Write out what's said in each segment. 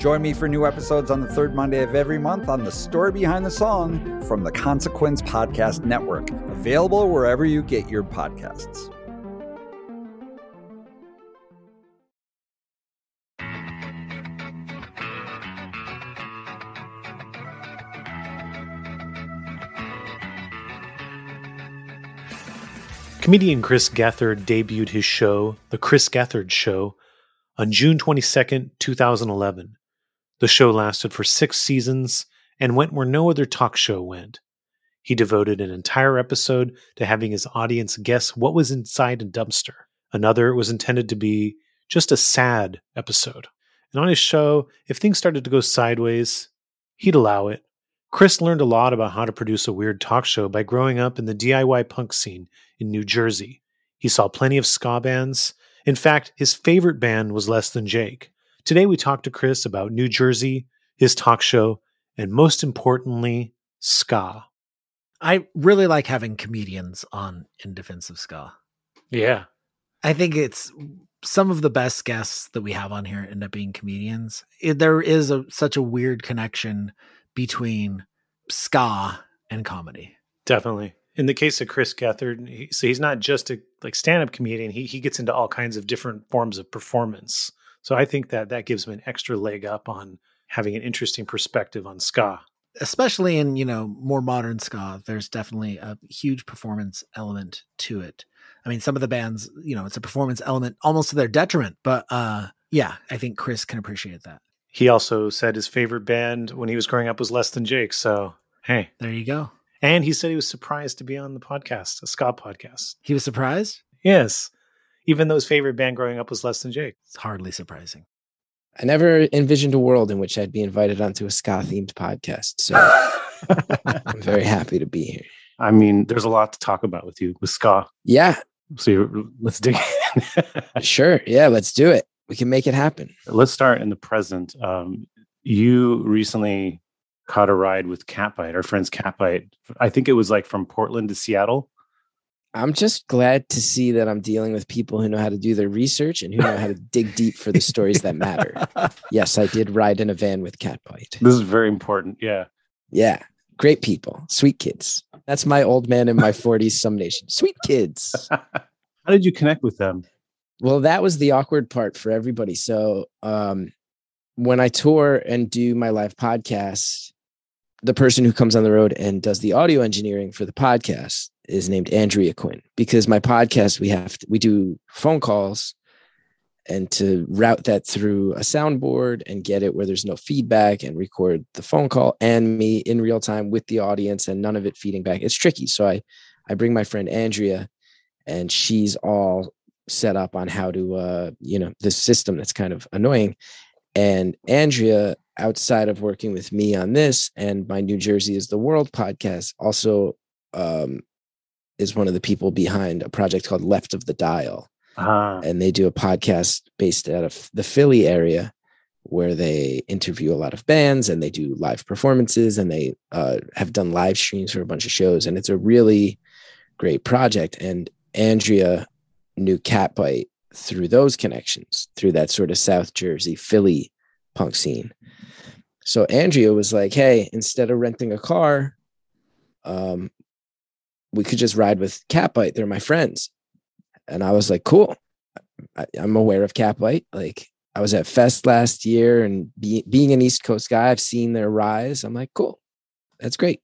Join me for new episodes on the third Monday of every month on The Story Behind the Song from the Consequence Podcast Network, available wherever you get your podcasts. Comedian Chris Gethard debuted his show, The Chris Gethard Show, on June 22, 2011. The show lasted for six seasons and went where no other talk show went. He devoted an entire episode to having his audience guess what was inside a dumpster. Another was intended to be just a sad episode. And on his show, if things started to go sideways, he'd allow it. Chris learned a lot about how to produce a weird talk show by growing up in the DIY punk scene in New Jersey. He saw plenty of ska bands. In fact, his favorite band was Less Than Jake. Today, we talked to Chris about New Jersey, his talk show, and most importantly, ska. I really like having comedians on in defense of ska. Yeah. I think it's some of the best guests that we have on here end up being comedians. It, there is a such a weird connection between ska and comedy. Definitely. In the case of Chris Gethard, he, so he's not just a like stand-up comedian. He he gets into all kinds of different forms of performance. So I think that that gives him an extra leg up on having an interesting perspective on ska. Especially in, you know, more modern ska, there's definitely a huge performance element to it. I mean, some of the bands, you know, it's a performance element almost to their detriment, but uh yeah, I think Chris can appreciate that. He also said his favorite band when he was growing up was Less Than Jake. So, hey. There you go. And he said he was surprised to be on the podcast, a ska podcast. He was surprised? Yes. Even though his favorite band growing up was Less Than Jake. It's hardly surprising. I never envisioned a world in which I'd be invited onto a ska themed podcast. So I'm very happy to be here. I mean, there's a lot to talk about with you with ska. Yeah. So let's dig in. sure. Yeah, let's do it. We can make it happen. Let's start in the present. Um, you recently caught a ride with Catbite, our friends Catbite. I think it was like from Portland to Seattle. I'm just glad to see that I'm dealing with people who know how to do their research and who know how to dig deep for the stories that matter. Yes, I did ride in a van with Cat Catbite. This is very important. Yeah. Yeah. Great people, sweet kids. That's my old man in my 40s, some nation. Sweet kids. How did you connect with them? Well, that was the awkward part for everybody. So, um, when I tour and do my live podcast, the person who comes on the road and does the audio engineering for the podcast is named Andrea Quinn because my podcast we have to, we do phone calls and to route that through a soundboard and get it where there's no feedback and record the phone call and me in real time with the audience and none of it feeding back. It's tricky. So i i bring my friend andrea and she's all set up on how to uh you know this system that's kind of annoying. And andrea outside of working with me on this and my new jersey is the world podcast also um is one of the people behind a project called left of the dial. Uh, and they do a podcast based out of the philly area where they interview a lot of bands and they do live performances and they uh, have done live streams for a bunch of shows. And it's a really great project. And andrea knew catbite through those connections through that sort of south jersey philly punk scene. So andrea was like hey instead of renting a car um, we could just ride with catbite they're my friends and i was like cool I, i'm aware of catbite like I was at Fest last year and be, being an East Coast guy, I've seen their rise. I'm like, cool, that's great.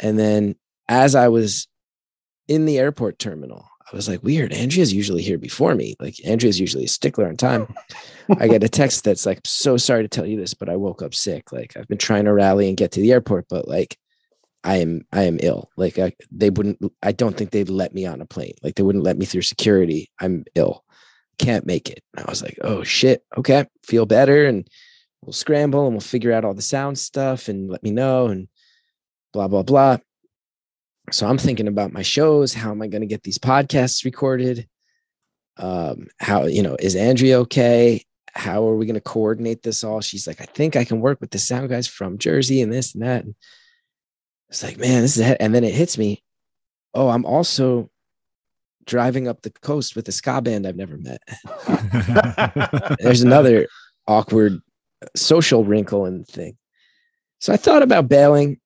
And then as I was in the airport terminal, I was like, weird. Andrea's usually here before me. Like Andrea's usually a stickler on time. I get a text that's like, so sorry to tell you this, but I woke up sick. Like I've been trying to rally and get to the airport, but like I am I am ill. Like I, they wouldn't I don't think they'd let me on a plane. Like they wouldn't let me through security. I'm ill. Can't make it. And I was like, oh shit. Okay. Feel better and we'll scramble and we'll figure out all the sound stuff and let me know and blah blah blah so i'm thinking about my shows how am i going to get these podcasts recorded um how you know is andrea okay how are we going to coordinate this all she's like i think i can work with the sound guys from jersey and this and that and it's like man this is a, and then it hits me oh i'm also driving up the coast with a ska band i've never met there's another awkward social wrinkle in the thing so i thought about bailing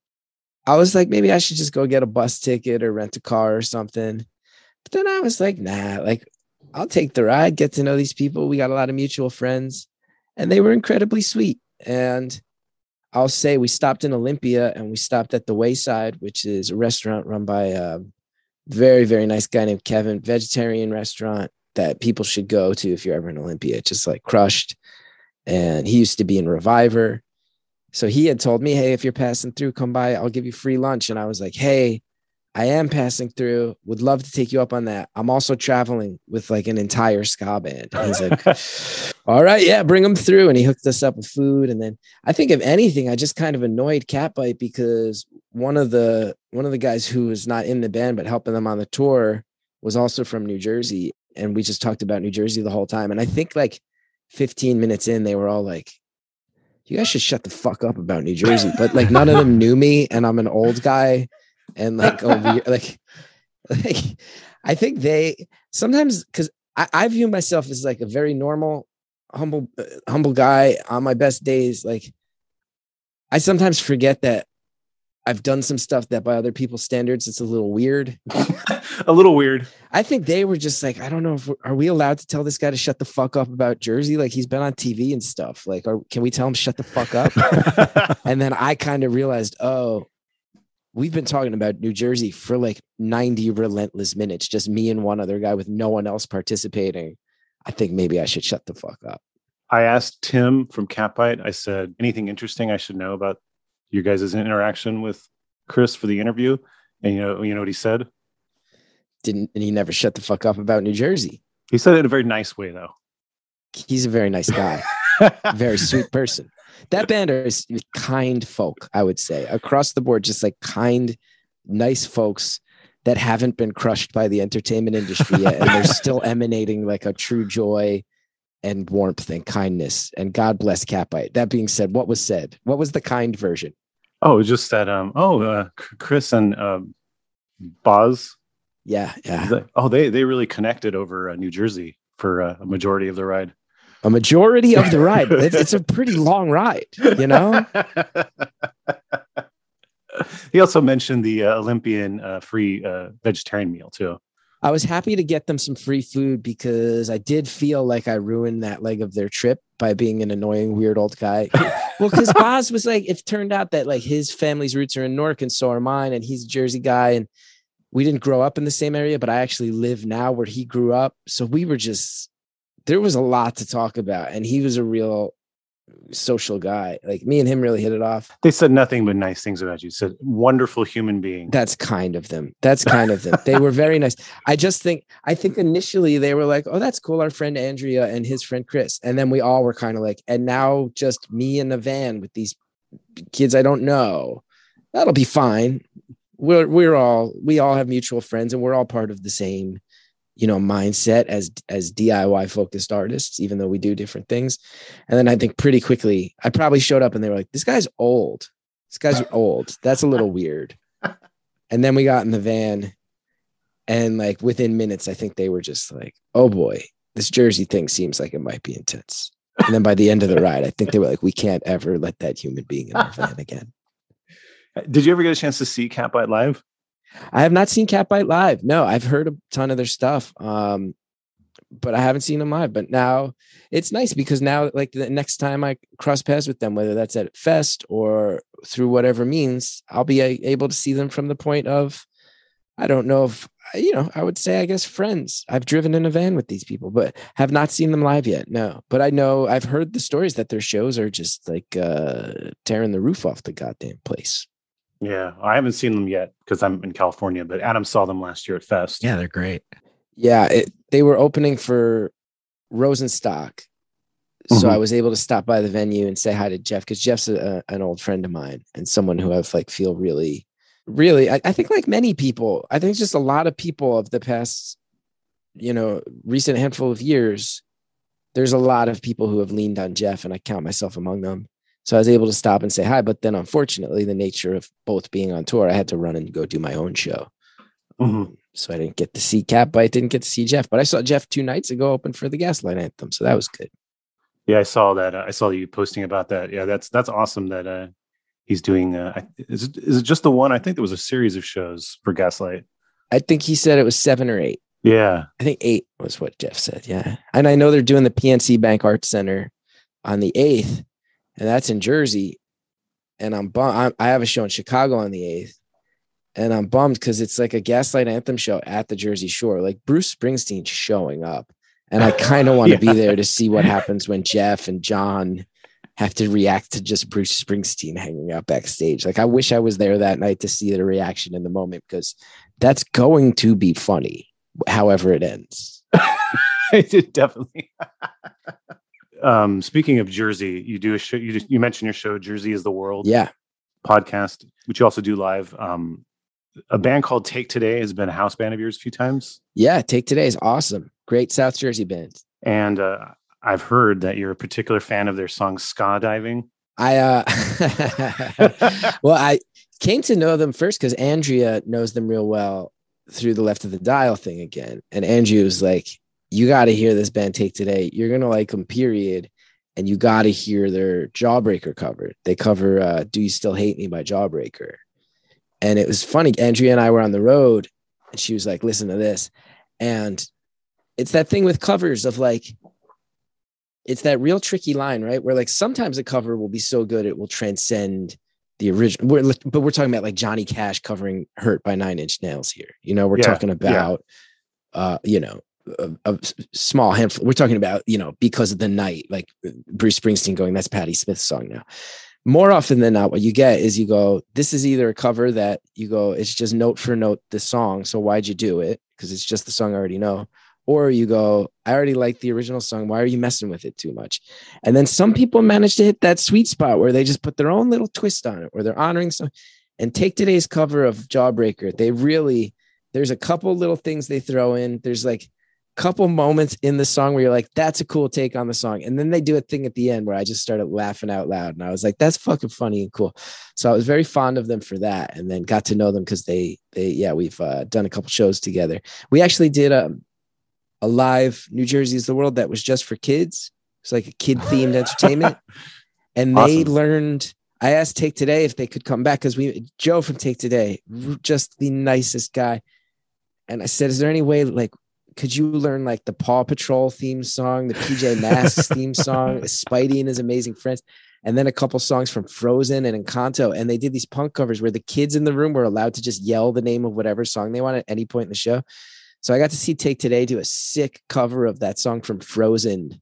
I was like, maybe I should just go get a bus ticket or rent a car or something. But then I was like, nah, like I'll take the ride, get to know these people. We got a lot of mutual friends, and they were incredibly sweet. And I'll say we stopped in Olympia and we stopped at the Wayside, which is a restaurant run by a very, very nice guy named Kevin, vegetarian restaurant that people should go to if you're ever in Olympia. Just like crushed. And he used to be in Reviver. So he had told me, Hey, if you're passing through, come by, I'll give you free lunch. And I was like, Hey, I am passing through. Would love to take you up on that. I'm also traveling with like an entire ska band. And he's like, All right, yeah, bring them through. And he hooked us up with food. And then I think if anything, I just kind of annoyed Catbite because one of the one of the guys who was not in the band but helping them on the tour was also from New Jersey. And we just talked about New Jersey the whole time. And I think like 15 minutes in, they were all like, you guys should shut the fuck up about New Jersey. But like none of them knew me, and I'm an old guy, and like over like like I think they sometimes because I, I view myself as like a very normal, humble, uh, humble guy on my best days. Like I sometimes forget that I've done some stuff that by other people's standards it's a little weird. a little weird. I think they were just like, I don't know if are we allowed to tell this guy to shut the fuck up about Jersey? Like he's been on TV and stuff. Like, are, can we tell him shut the fuck up? and then I kind of realized, oh, we've been talking about New Jersey for like 90 relentless minutes, just me and one other guy with no one else participating. I think maybe I should shut the fuck up. I asked Tim from Catbite, I said, anything interesting I should know about you guys' interaction with Chris for the interview? And you know, you know what he said? Didn't and he never shut the fuck up about New Jersey. He said it in a very nice way though. He's a very nice guy. very sweet person. That band is kind folk, I would say. Across the board, just like kind, nice folks that haven't been crushed by the entertainment industry yet. And they're still emanating like a true joy and warmth and kindness. And God bless Catbite. That being said, what was said? What was the kind version? Oh, just that. Um. Oh, uh, Chris and uh, Boz. Yeah, yeah. Oh, they they really connected over uh, New Jersey for uh, a majority of the ride. A majority of the ride. it's, a pretty long ride, you know. he also mentioned the uh, Olympian uh, free uh, vegetarian meal too. I was happy to get them some free food because I did feel like I ruined that leg of their trip by being an annoying, weird old guy. well, because Boz was like, it turned out that like his family's roots are in Newark and so are mine, and he's a Jersey guy, and we didn't grow up in the same area, but I actually live now where he grew up. So we were just there was a lot to talk about, and he was a real social guy. Like me and him really hit it off. They said nothing but nice things about you. Said wonderful human being. That's kind of them. That's kind of them. They were very nice. I just think I think initially they were like, "Oh, that's cool." Our friend Andrea and his friend Chris, and then we all were kind of like, "And now just me in the van with these kids I don't know." That'll be fine. We're we're all we all have mutual friends, and we're all part of the same you know mindset as as DIY focused artists even though we do different things. And then I think pretty quickly I probably showed up and they were like this guy's old. This guy's old. That's a little weird. And then we got in the van and like within minutes I think they were just like oh boy this jersey thing seems like it might be intense. And then by the end of the ride I think they were like we can't ever let that human being in our van again. Did you ever get a chance to see Catbite live I have not seen Catbite live. No, I've heard a ton of their stuff. Um, but I haven't seen them live. But now it's nice because now, like the next time I cross paths with them, whether that's at Fest or through whatever means, I'll be able to see them from the point of, I don't know if you know, I would say, I guess, friends. I've driven in a van with these people, but have not seen them live yet. No, but I know I've heard the stories that their shows are just like uh, tearing the roof off the goddamn place. Yeah, I haven't seen them yet because I'm in California, but Adam saw them last year at Fest. Yeah, they're great. Yeah, it, they were opening for Rosenstock. So Mhm. I was able to stop by the venue and say hi to Jeff because Jeff's a, an old friend of mine and someone who I've like feel really, really. I, I think like many people, I think just a lot of people of the past, you know, recent handful of years. There's a lot of people who have leaned on Jeff, and I count myself among them. So I was able to stop and say hi. But then, unfortunately, the nature of both being on tour, I had to run and go do my own show. Mhm. So I didn't get to see Cap, but I didn't get to see Jeff, but I saw Jeff two nights ago open for the Gaslight Anthem. So that was good. Yeah, I saw that. Uh, I saw you posting about that. Yeah, that's that's awesome that uh, he's doing. Uh, is it, is it just the one? I think there was a series of shows for Gaslight. I think he said it was seven or eight. Yeah, I think eight was what Jeff said. Yeah. And I know they're doing the PNC Bank Arts Center on the 8th, and that's in Jersey. And I'm bummed. I have a show in Chicago on the 8th. And I'm bummed because it's like a Gaslight Anthem show at the Jersey Shore. Like Bruce Springsteen showing up. And I kind of want to Yeah. be there to see what happens when Jeff and John have to react to just Bruce Springsteen hanging out backstage. Like I wish I was there that night to see the reaction in the moment because that's going to be funny, however it ends. I did definitely. um, speaking of Jersey, you do a show. You just, you mentioned your show, Jersey is the World. Yeah. podcast, which you also do live. Um, a band called Take Today has been a house band of yours a few times, Yeah, Take Today is awesome. Great South Jersey band. and uh, I've heard that you're a particular fan of their song "SKAdiving." I uh well, I came to know them first because Andrea knows them real well through the left of the dial thing again. And Andrea was like, You gotta hear this band take today. You're gonna like them, period. And you gotta hear their Jawbreaker cover. They cover uh Do You Still Hate Me by Jawbreaker. And it was funny. Andrea and I were on the road and she was like, Listen to this. And it's that thing with covers of like it's that real tricky line, right? Where like sometimes a cover will be so good it will transcend the original. We're, but we're talking about like Johnny Cash covering "Hurt" by Nine Inch Nails here. You know, we're Yeah, talking yeah. about, uh, you know, a, a small handful. We're talking about you know because of the night, like Bruce Springsteen going, "That's Patti Smith's song now." More often than not, what you get is you go, "This is either a cover that you go, it's just note for note the song. So why'd you do it? Because it's just the song I already know." Or you go, I already like the original song. Why are you messing with it too much? And then some people manage to hit that sweet spot where they just put their own little twist on it, where they're honoring some. And take today's cover of Jawbreaker. They really, there's a couple little things they throw in. There's like couple moments in the song where you're like, that's a cool take on the song. And then they do a thing at the end where I just started laughing out loud. And I was like, that's fucking funny and cool. So I was very fond of them for that. And then got to know them because they, they, yeah, we've uh, done a couple shows together. We actually did a, a live New Jersey is the world that was just for kids. It's like a kid themed entertainment. And they Awesome. learned. I asked Take Today if they could come back because we Joe from Take Today, just the nicest guy. And I said, "Is there any way like could you learn like the Paw Patrol theme song, the PJ Masks theme song, Spidey and his amazing friends, and then a couple songs from Frozen and Encanto?" And they did these punk covers where the kids in the room were allowed to just yell the name of whatever song they want at any point in the show. So I got to see Take Today do a sick cover of that song from Frozen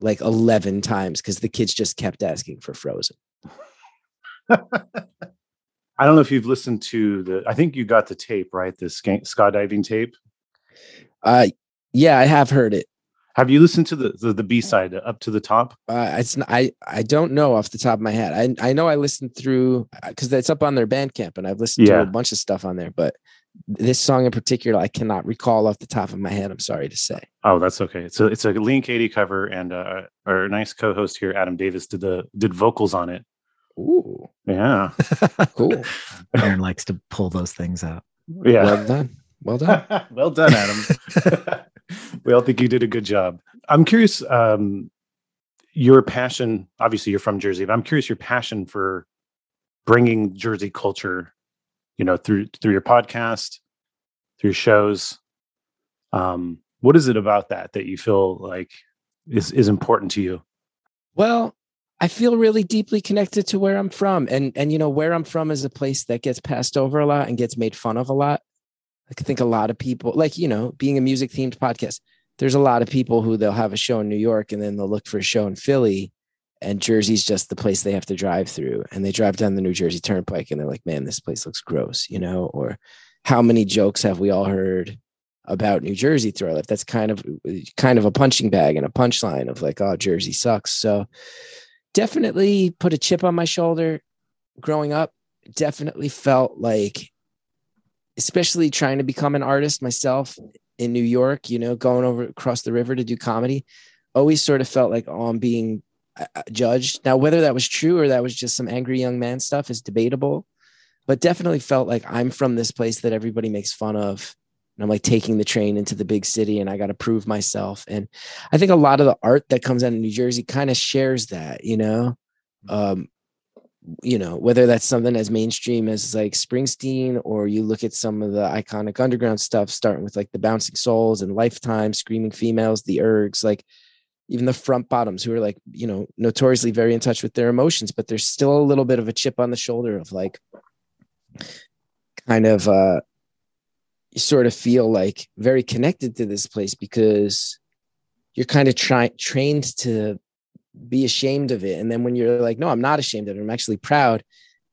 like 11 times because the kids just kept asking for Frozen. I don't know if you've listened to the. I think you got the tape, right? The skydiving tape. Uh, yeah, I have heard it. Have you listened to the the, the B side, up to the top? Uh, it's not, I I don't know off the top of my head. I I know I listened through because it's up on their Bandcamp and I've listened to Yeah. a bunch of stuff on there, but this song in particular I cannot recall off the top of my head. I'm sorry to say. Oh, that's okay. It's a it's a Lean Katie cover, and uh, our nice co-host here, Adam Davis, did the did vocals on it. Ooh, Yeah, cool. Aaron likes to pull those things out. yeah. Well done. Well done. well done, Adam. we all think you did a good job. I'm curious, um, your passion. Obviously, you're from Jersey, but I'm curious your passion for bringing Jersey culture, you know, through through your podcast, through shows. Um, what is it about that that you feel like is is important to you? Well, I feel really deeply connected to where I'm from. And and you know, where I'm from is a place that gets passed over a lot and gets made fun of a lot. I think a lot of people, like, you know, being a music themed podcast, there's a lot of people who they'll have a show in New York and then they'll look for a show in Philly and Jersey's just the place they have to drive through. And they drive down the New Jersey Turnpike and they're like, man, this place looks gross, you know? Or how many jokes have we all heard about New Jersey through our life? That's kind of kind of a punching bag and a punchline of like, oh, Jersey sucks. So definitely put a chip on my shoulder growing up. Definitely felt like, especially trying to become an artist myself in New York, you know, going over across the river to do comedy, always sort of felt like, oh, I'm being uh, uh, judged. Now, whether that was true or that was just some angry young man stuff is debatable, but definitely felt like I'm from this place that everybody makes fun of. And I'm like taking the train into the big city and I got to prove myself. And I think a lot of the art that comes out of New Jersey kind of shares that, you know, um, you know, whether that's something as mainstream as like Springsteen, or you look at some of the iconic underground stuff, starting with like the Bouncing Souls and Lifetime, Screaming Females, the Ergs, like even the front bottoms who are like, you know, notoriously very in touch with their emotions, but there's still a little bit of a chip on the shoulder of like kind of uh you sort of feel like very connected to this place because you're kind of trying trained to be ashamed of it. And then when you're like, no, I'm not ashamed of it, I'm actually proud,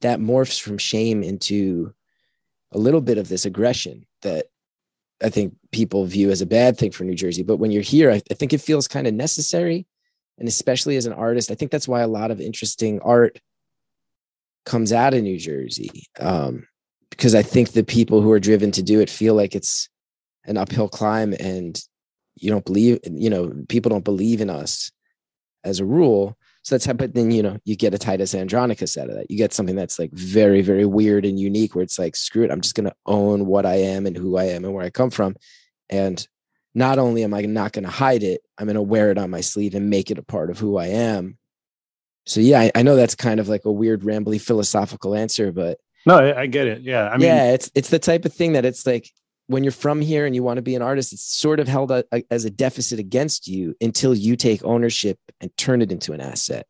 that morphs from shame into a little bit of this aggression that I think people view as a bad thing for New Jersey. But when you're here, I, I think it feels kind of necessary. And especially as an artist, I think that's why a lot of interesting art comes out of New Jersey. Um, because I think the people who are driven to do it feel like it's an uphill climb and you don't believe, you know, people don't believe in us as a rule. So that's how, but then, you know, you get a Titus Andronicus out of that. You get something that's like very, very weird and unique where it's like, screw it, I'm just going to own what I am and who I am and where I come from. And not only am I not going to hide it, I'm going to wear it on my sleeve and make it a part of who I am. So yeah, I, I know that's kind of like a weird, rambly philosophical answer, but no, I, I get it. Yeah, I mean, yeah, it's it's the type of thing that it's like when you're from here and you want to be an artist, it's sort of held a, a, as a deficit against you until you take ownership and turn it into an asset.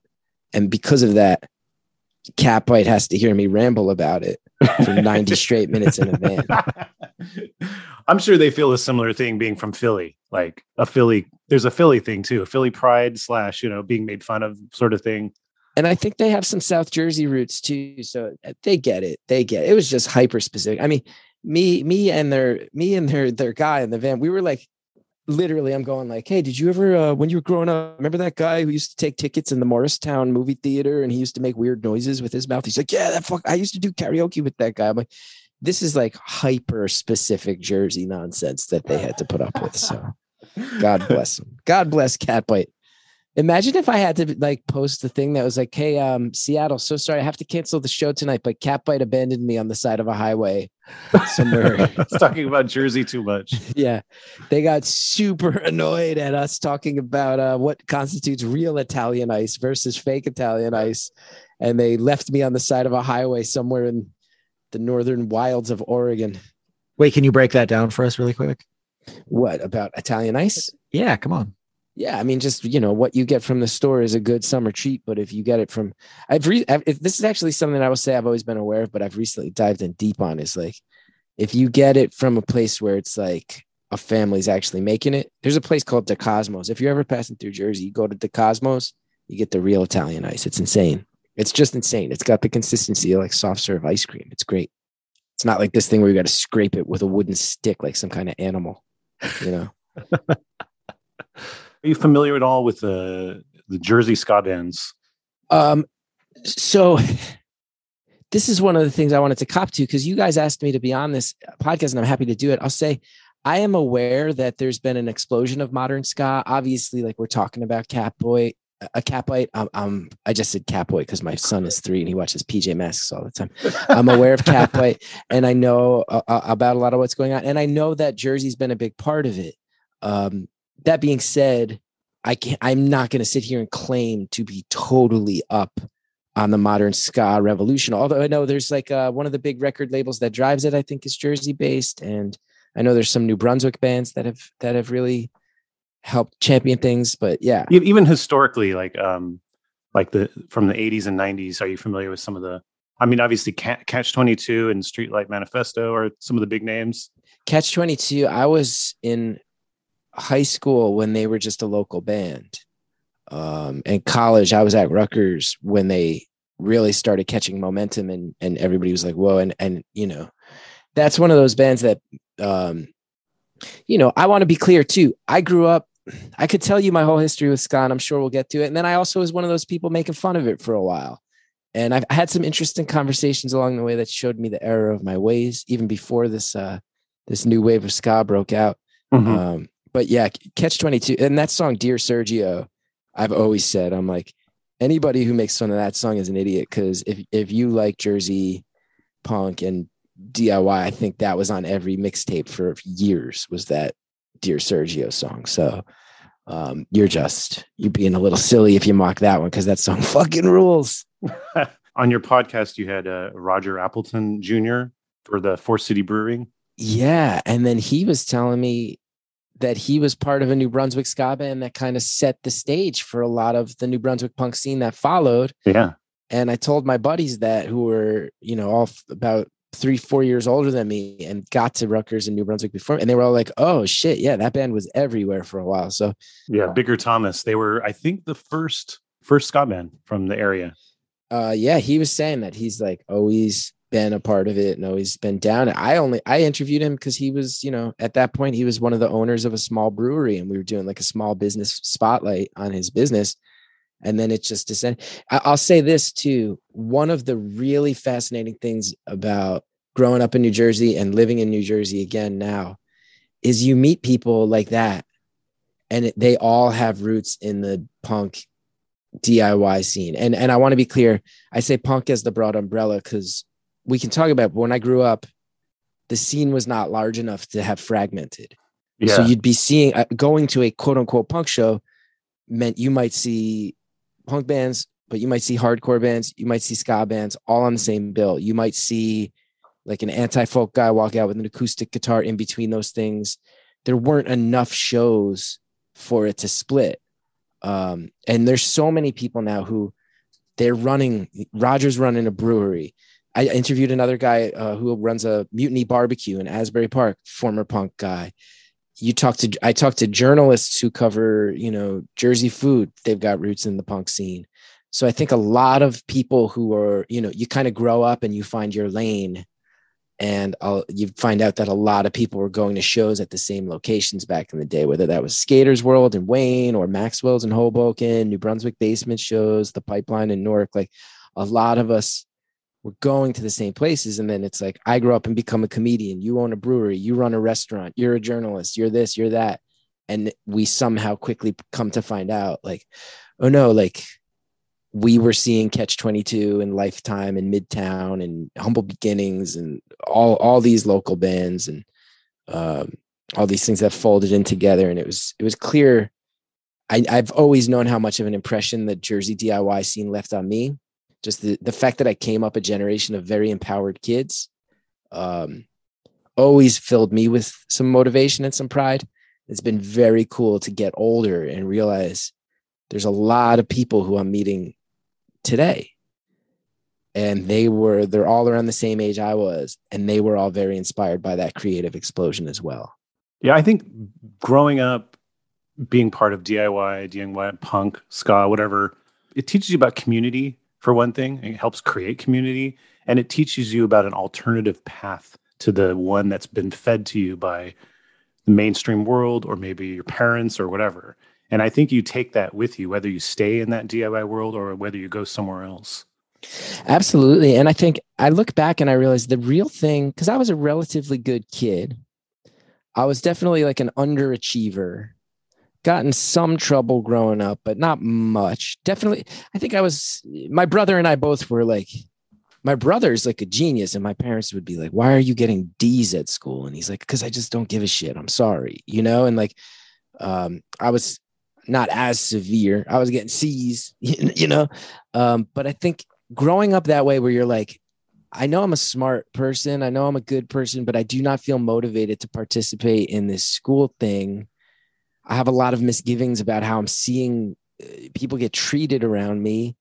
And because of that, Catbite has to hear me ramble about it for 90 straight minutes in a van. I'm sure they feel a similar thing being from Philly, like a Philly. There's a Philly thing too, a Philly pride slash, you know, being made fun of sort of thing. And I think they have some South Jersey roots too. So they get it. They get it. it was just hyper specific. I mean, me, me and their me and their their guy in the van, we were like literally I'm going like, hey, did you ever uh, when you were growing up, remember that guy who used to take tickets in the Morristown movie theater and he used to make weird noises with his mouth? He's like, Yeah, that fuck I used to do karaoke with that guy. I'm like, this is like hyper specific Jersey nonsense that they had to put up with. So God bless them. God bless Catbite. Imagine if I had to like post the thing that was like, "Hey, um, Seattle, so sorry, I have to cancel the show tonight, but Catbite abandoned me on the side of a highway somewhere." it's talking about Jersey too much. yeah, they got super annoyed at us talking about uh, what constitutes real Italian ice versus fake Italian ice, and they left me on the side of a highway somewhere in the northern wilds of Oregon. Wait, can you break that down for us really quick? What about Italian ice? Yeah, come on. Yeah, I mean, just you know, what you get from the store is a good summer treat. But if you get it from, I've, re- I've this is actually something I will say I've always been aware of, but I've recently dived in deep on. Is like, if you get it from a place where it's like a family's actually making it, there's a place called De Cosmos. If you're ever passing through Jersey, you go to De Cosmos, you get the real Italian ice. It's insane. It's just insane. It's got the consistency of like soft serve ice cream. It's great. It's not like this thing where you got to scrape it with a wooden stick like some kind of animal, you know. Are you familiar at all with the the Jersey ska bands? Um, so this is one of the things I wanted to cop to because you guys asked me to be on this podcast, and I'm happy to do it. I'll say I am aware that there's been an explosion of modern ska. Obviously, like we're talking about Catboy, a Catboy. Um, um, I just said Catboy because my son is three and he watches PJ Masks all the time. I'm aware of Catboy, and I know uh, uh, about a lot of what's going on, and I know that Jersey's been a big part of it. Um, that being said, I can't, I'm not going to sit here and claim to be totally up on the modern ska revolution. Although I know there's like uh, one of the big record labels that drives it, I think is Jersey based. And I know there's some New Brunswick bands that have, that have really helped champion things, but yeah. Even historically, like, um, like the, from the eighties and nineties, are you familiar with some of the, I mean, obviously Catch 22 and Streetlight Manifesto are some of the big names. Catch 22, I was in high school when they were just a local band. Um, and college, I was at Rutgers when they really started catching momentum and and everybody was like, whoa, and and you know, that's one of those bands that um, you know, I want to be clear too. I grew up, I could tell you my whole history with ska, and I'm sure we'll get to it. And then I also was one of those people making fun of it for a while. And I've had some interesting conversations along the way that showed me the error of my ways, even before this uh this new wave of ska broke out. Mhm. Um, but yeah, Catch 22 and that song, Dear Sergio, I've always said, I'm like, anybody who makes fun of that song is an idiot. Cause if if you like Jersey punk and DIY, I think that was on every mixtape for years, was that Dear Sergio song. So um, you're just you're being a little silly if you mock that one because that song fucking rules. On your podcast, you had uh, Roger Apollon Jr. for the Four City Brewing. Yeah. And then he was telling me that he was part of a New Brunswick ska band that kind of set the stage for a lot of the New Brunswick punk scene that followed. Yeah. And I told my buddies that who were, you know, all f- about three, four years older than me and got to Rutgers and New Brunswick before. And they were all like, oh shit, yeah, that band was everywhere for a while. So Yeah, Bigger Thomas. They were, I think, the first first ska band from the area. uh yeah, he was saying that he's like always been a part of it and always been down. I only I interviewed him because he was, you know, at that point he was one of the owners of a small brewery and we were doing like a small business spotlight on his business. And then it just descended. I'll say this too. One of the really fascinating things about growing up in New Jersey and living in New Jersey again now is you meet people like that and they all have roots in the punk DIY scene. And and I want to be clear, I say punk as the broad umbrella because we can talk about but when I grew up, the scene was not large enough to have fragmented. So you'd be seeing uh, going to a quote unquote punk show meant you might see punk bands, but you might see hardcore bands, you might see ska bands all on the same bill. You might see like an anti-folk guy walk out with an acoustic guitar in between those things. There weren't enough shows for it to split. Um, and there's so many people now who they're running Rogers running a brewery. I interviewed another guy uh, who runs a mutiny barbecue in Asbury Park, former punk guy. You talk to I talked to journalists who cover, you know, Jersey food. They've got roots in the punk scene. So I think a lot of people who are, you know, you kind of grow up and you find your lane and I'll, you find out that a lot of people were going to shows at the same locations back in the day, whether that was Skaters World in Wayne or Maxwell's in Hoboken, New Brunswick basement shows, the Pipeline in Newark. Like a lot of us were going to the same places, and then it's like I grew up and become a comedian. You own a brewery, you run a restaurant, you're a journalist, you're this, you're that, and we somehow quickly come to find out, like, oh no, like we were seeing Catch 22 and Lifetime and Midtown and Humble Beginnings and all all these local bands and um, all these things that folded in together. And it was it was clear. I, I've always known how much of an impression the Jersey DIY scene left on me. Just the, the fact that I came up a generation of very empowered kids um, always filled me with some motivation and some pride. It's been very cool to get older and realize there's a lot of people who I'm meeting today. And they were they're all around the same age i was and they were all very inspired by that creative explosion as well. Yeah, I think growing up, being part of DIY, DIY punk, ska, whatever, it teaches you about community for one thing. It helps create community, and it teaches you about an alternative path to the one that's been fed to you by the mainstream world or maybe your parents or whatever. And I think you take that with you, whether you stay in that DIY world or whether you go somewhere else. absolutely and i think i look back and i realize the real thing because i was a relatively good kid i was definitely like an underachiever got in some trouble growing up but not much. Definitely i think i was my brother and i both were like my brother's like a genius and my parents would be like why are you getting d's at school? And he's like because i just don't give a shit. I'm sorry you know? And like um i was not as severe. I was getting c's you know? Um but i think growing up that way where you're like i know i'm a smart person i know i'm a good person but i do not feel motivated to participate in this school thing i have a lot of misgivings about how i'm seeing uh, people get treated around me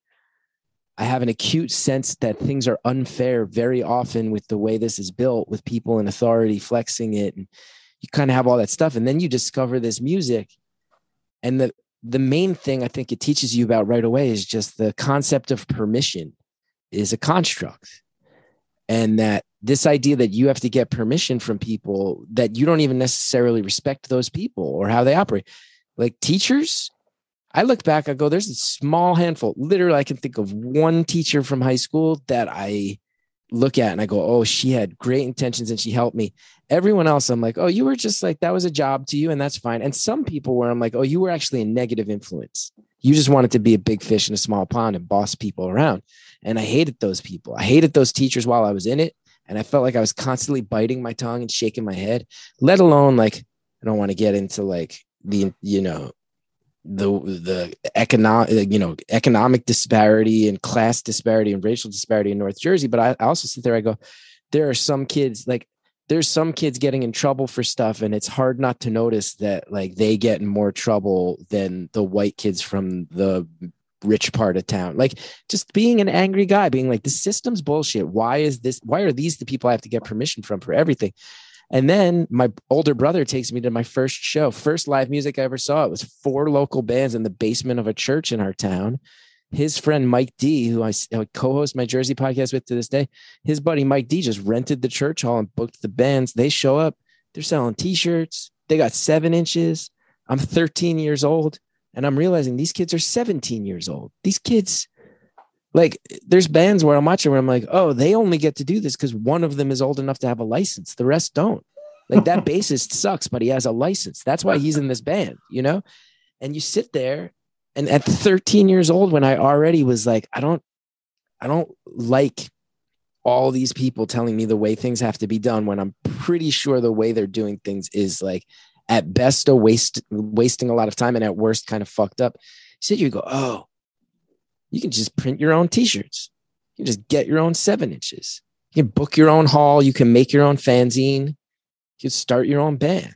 I have an acute sense that things are unfair very often with the way this is built, with people in authority flexing it. And you kind of have all that stuff. And then you discover this music. And the, the main thing I think it teaches you about right away is just the concept of permission is a construct. And that this idea that you have to get permission from people that you don't even necessarily respect those people or how they operate. Like teachers, I look back, I go, there's a small handful. Literally, I can think of one teacher from high school that I look at and I go, oh, she had great intentions and she helped me. Everyone else, I'm like, oh, you were just like, that was a job to you and that's fine. And some people where I'm like, oh, you were actually a negative influence. You just wanted to be a big fish in a small pond and boss people around. And I hated those people. I hated those teachers while I was in it. And I felt like I was constantly biting my tongue and shaking my head, let alone like, I don't want to get into like the, you know, the the economic you know economic disparity and class disparity and racial disparity in North Jersey. But I, I also sit there, I go, there are some kids like there's some kids getting in trouble for stuff, and it's hard not to notice that like they get in more trouble than the white kids from the rich part of town. Like just being an angry guy, being like, the system's bullshit. Why is this? Why are these the people I have to get permission from for everything? And then my older brother takes me to my first show, first live music I ever saw. It was four local bands in the basement of a church in our town. His friend Mike D, who I co-host my Jersey podcast with to this day, his buddy Mike D just rented the church hall and booked the bands. They show up, they're selling t-shirts. They got seven inches. I'm 13 years old, and I'm realizing these kids are 17 years old. These kids, like, there's bands where I'm watching where I'm like, oh, they only get to do this because one of them is old enough to have a license. The rest don't. Like that bassist sucks, but he has a license. That's why he's in this band, you know? And you sit there and at 13 years old, when I already was like, I don't, I don't like all these people telling me the way things have to be done when I'm pretty sure the way they're doing things is like at best a waste wasting a lot of time and at worst kind of fucked up. So you go, oh, you can just print your own t-shirts. You can just get your own seven inches. You can book your own hall. You can make your own fanzine you start your own band.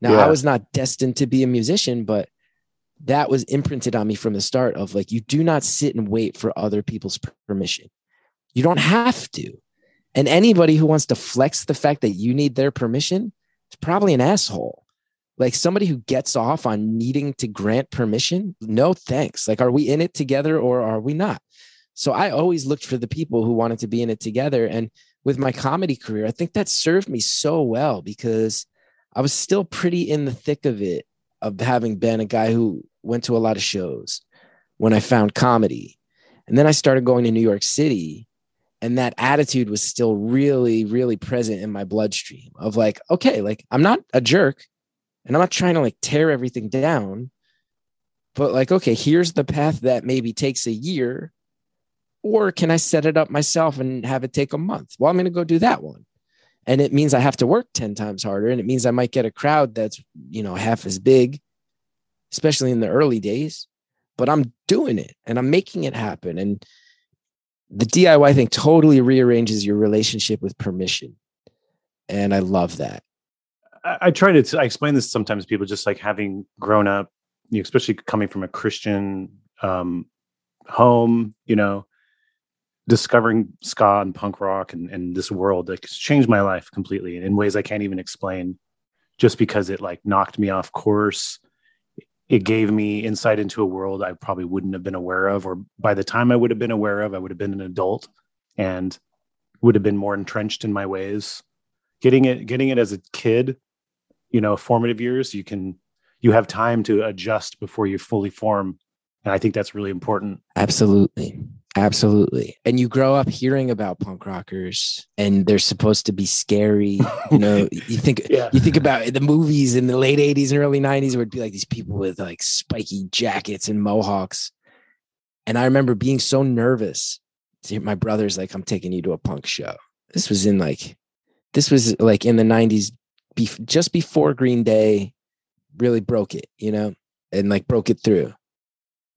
Now, yeah. I was not destined to be a musician, but that was imprinted on me from the start of like, you do not sit and wait for other people's permission. You don't have to. And anybody who wants to flex the fact that you need their permission is probably an asshole. Like somebody who gets off on needing to grant permission, no thanks. Like, are we in it together or are we not? So I always looked for the people who wanted to be in it together. And with my comedy career, I think that served me so well because I was still pretty in the thick of it, of having been a guy who went to a lot of shows when I found comedy. And then I started going to New York City, and that attitude was still really, really present in my bloodstream of like, okay, like I'm not a jerk and I'm not trying to like tear everything down, but like, okay, here's the path that maybe takes a year or can I set it up myself and have it take a month? Well, I'm going to go do that one. And it means I have to work 10 times harder. And it means I might get a crowd that's, you know, half as big, especially in the early days. But I'm doing it and I'm making it happen. And the DIY thing totally rearranges your relationship with permission. And I love that. I, try to I explain this sometimes people just like having grown up, you know, especially coming from a Christian um, home, you know, discovering ska and punk rock and, and this world like it's changed my life completely in ways I can't even explain just because it like knocked me off course. It gave me insight into a world I probably wouldn't have been aware of, or by the time I would have been aware of, I would have been an adult and would have been more entrenched in my ways. Getting it, getting it as a kid, you know, formative years, you can you have time to adjust before you fully form. And I think that's really important. Absolutely. Absolutely. And you grow up hearing about punk rockers and they're supposed to be scary. You know, you think yeah. you think about the movies in the late 80s and early 90s where it'd be like these people with like spiky jackets and mohawks. And I remember being so nervous. to hear My brother's like, I'm taking you to a punk show. This was in like this was like in the 90s, just before Green Day really broke it, you know, and like broke it through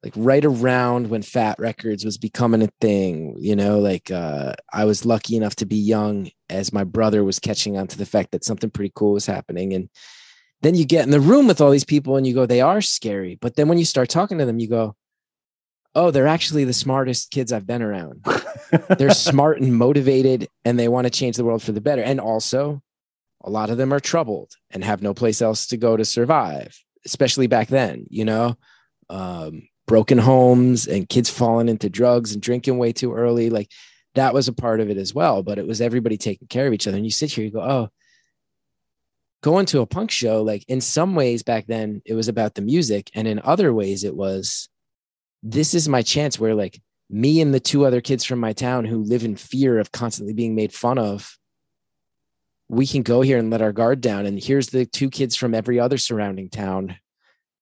like right around when Fat Wreck Chords was becoming a thing you know like uh, i was lucky enough to be young as my brother was catching on to the fact that something pretty cool was happening and then you get in the room with all these people and you go they are scary but then when you start talking to them you go oh, they're actually the smartest kids I've been around. they're smart and motivated and they want to change the world for the better. And also, a lot of them are troubled and have no place else to go to survive, especially back then, you know, um, broken homes and kids falling into drugs and drinking way too early. Like that was a part of it as well. But it was everybody taking care of each other. And you sit here, you go, oh, going to a punk show, like in some ways back then, it was about the music. And in other ways, it was, this is my chance where like me and the two other kids from my town who live in fear of constantly being made fun of we can go here and let our guard down. And here's the two kids from every other surrounding town.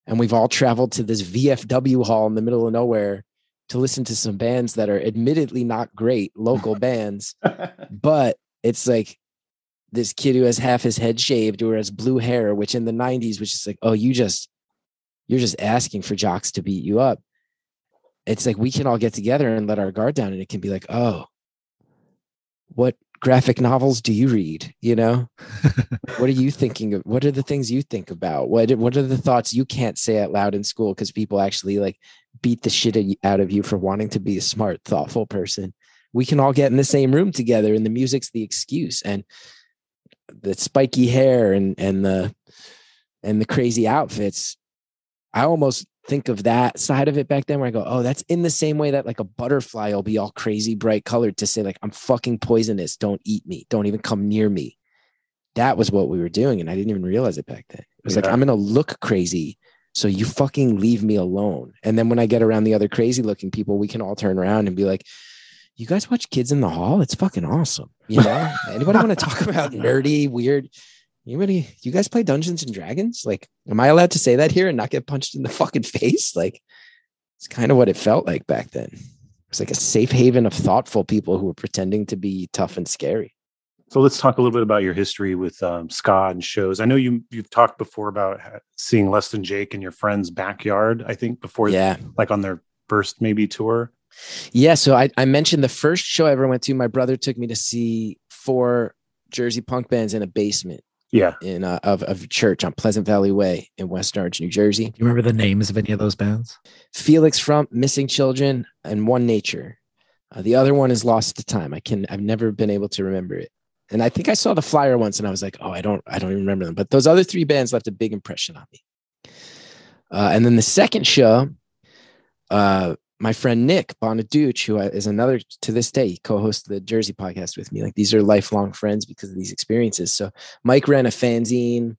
And we've all traveled to this VFW hall in the middle of nowhere to listen to some bands that are admittedly not great local bands. But it's like this kid who has half his head shaved or has blue hair, which in the 90s was just like, oh, you just, you're just asking for jocks to beat you up. It's like we can all get together and let our guard down, and it can be like, oh, what graphic novels do you read? You know? What are you thinking of what are the things you think about? What what are the thoughts you can't say out loud in school because people actually like beat the shit out of you for wanting to be a smart thoughtful person? We can all get in the same room together and the music's the excuse and the spiky hair and and the and the crazy outfits. I almost think of that side of it back then where I go, oh, that's in the same way that like a butterfly will be all crazy bright colored to say, like, I'm fucking poisonous. Don't eat me. Don't even come near me. That was what we were doing. And I didn't even realize it back then. It was yeah. like, I'm going to look crazy. So you fucking leave me alone. And then when I get around the other crazy looking people, we can all turn around and be like, you guys watch Kids in the Hall? It's fucking awesome. You know, anybody want to talk about nerdy, weird? You really you guys play Dungeons and Dragons? Like, am I allowed to say that here and not get punched in the fucking face? Like, it's kind of what it felt like back then. It's like a safe haven of thoughtful people who were pretending to be tough and scary. So let's talk a little bit about your history with um, ska and shows. I know you you've talked before about seeing Less Than Jake in your friend's backyard. I think before, yeah, like on their first maybe tour. Yeah, so I, I mentioned the first show I ever went to. My brother took me to see four Jersey punk bands in a basement yeah. In uh, of of church on Pleasant Valley Way in West Orange, New Jersey. Do you remember the names of any of those bands? Felix Frump, Missing Children, and One Nature. Uh, the other one is Lost to Time. I can I've never been able to remember it. And I think I saw the flyer once and I was like, oh, I don't I don't even remember them. But those other three bands left a big impression on me. Uh, and then the second show, uh, my friend Nick Bonaduce, who is another to this day, he co-hosts the Jersey podcast with me. Like these are lifelong friends because of these experiences. So Mike ran a fanzine.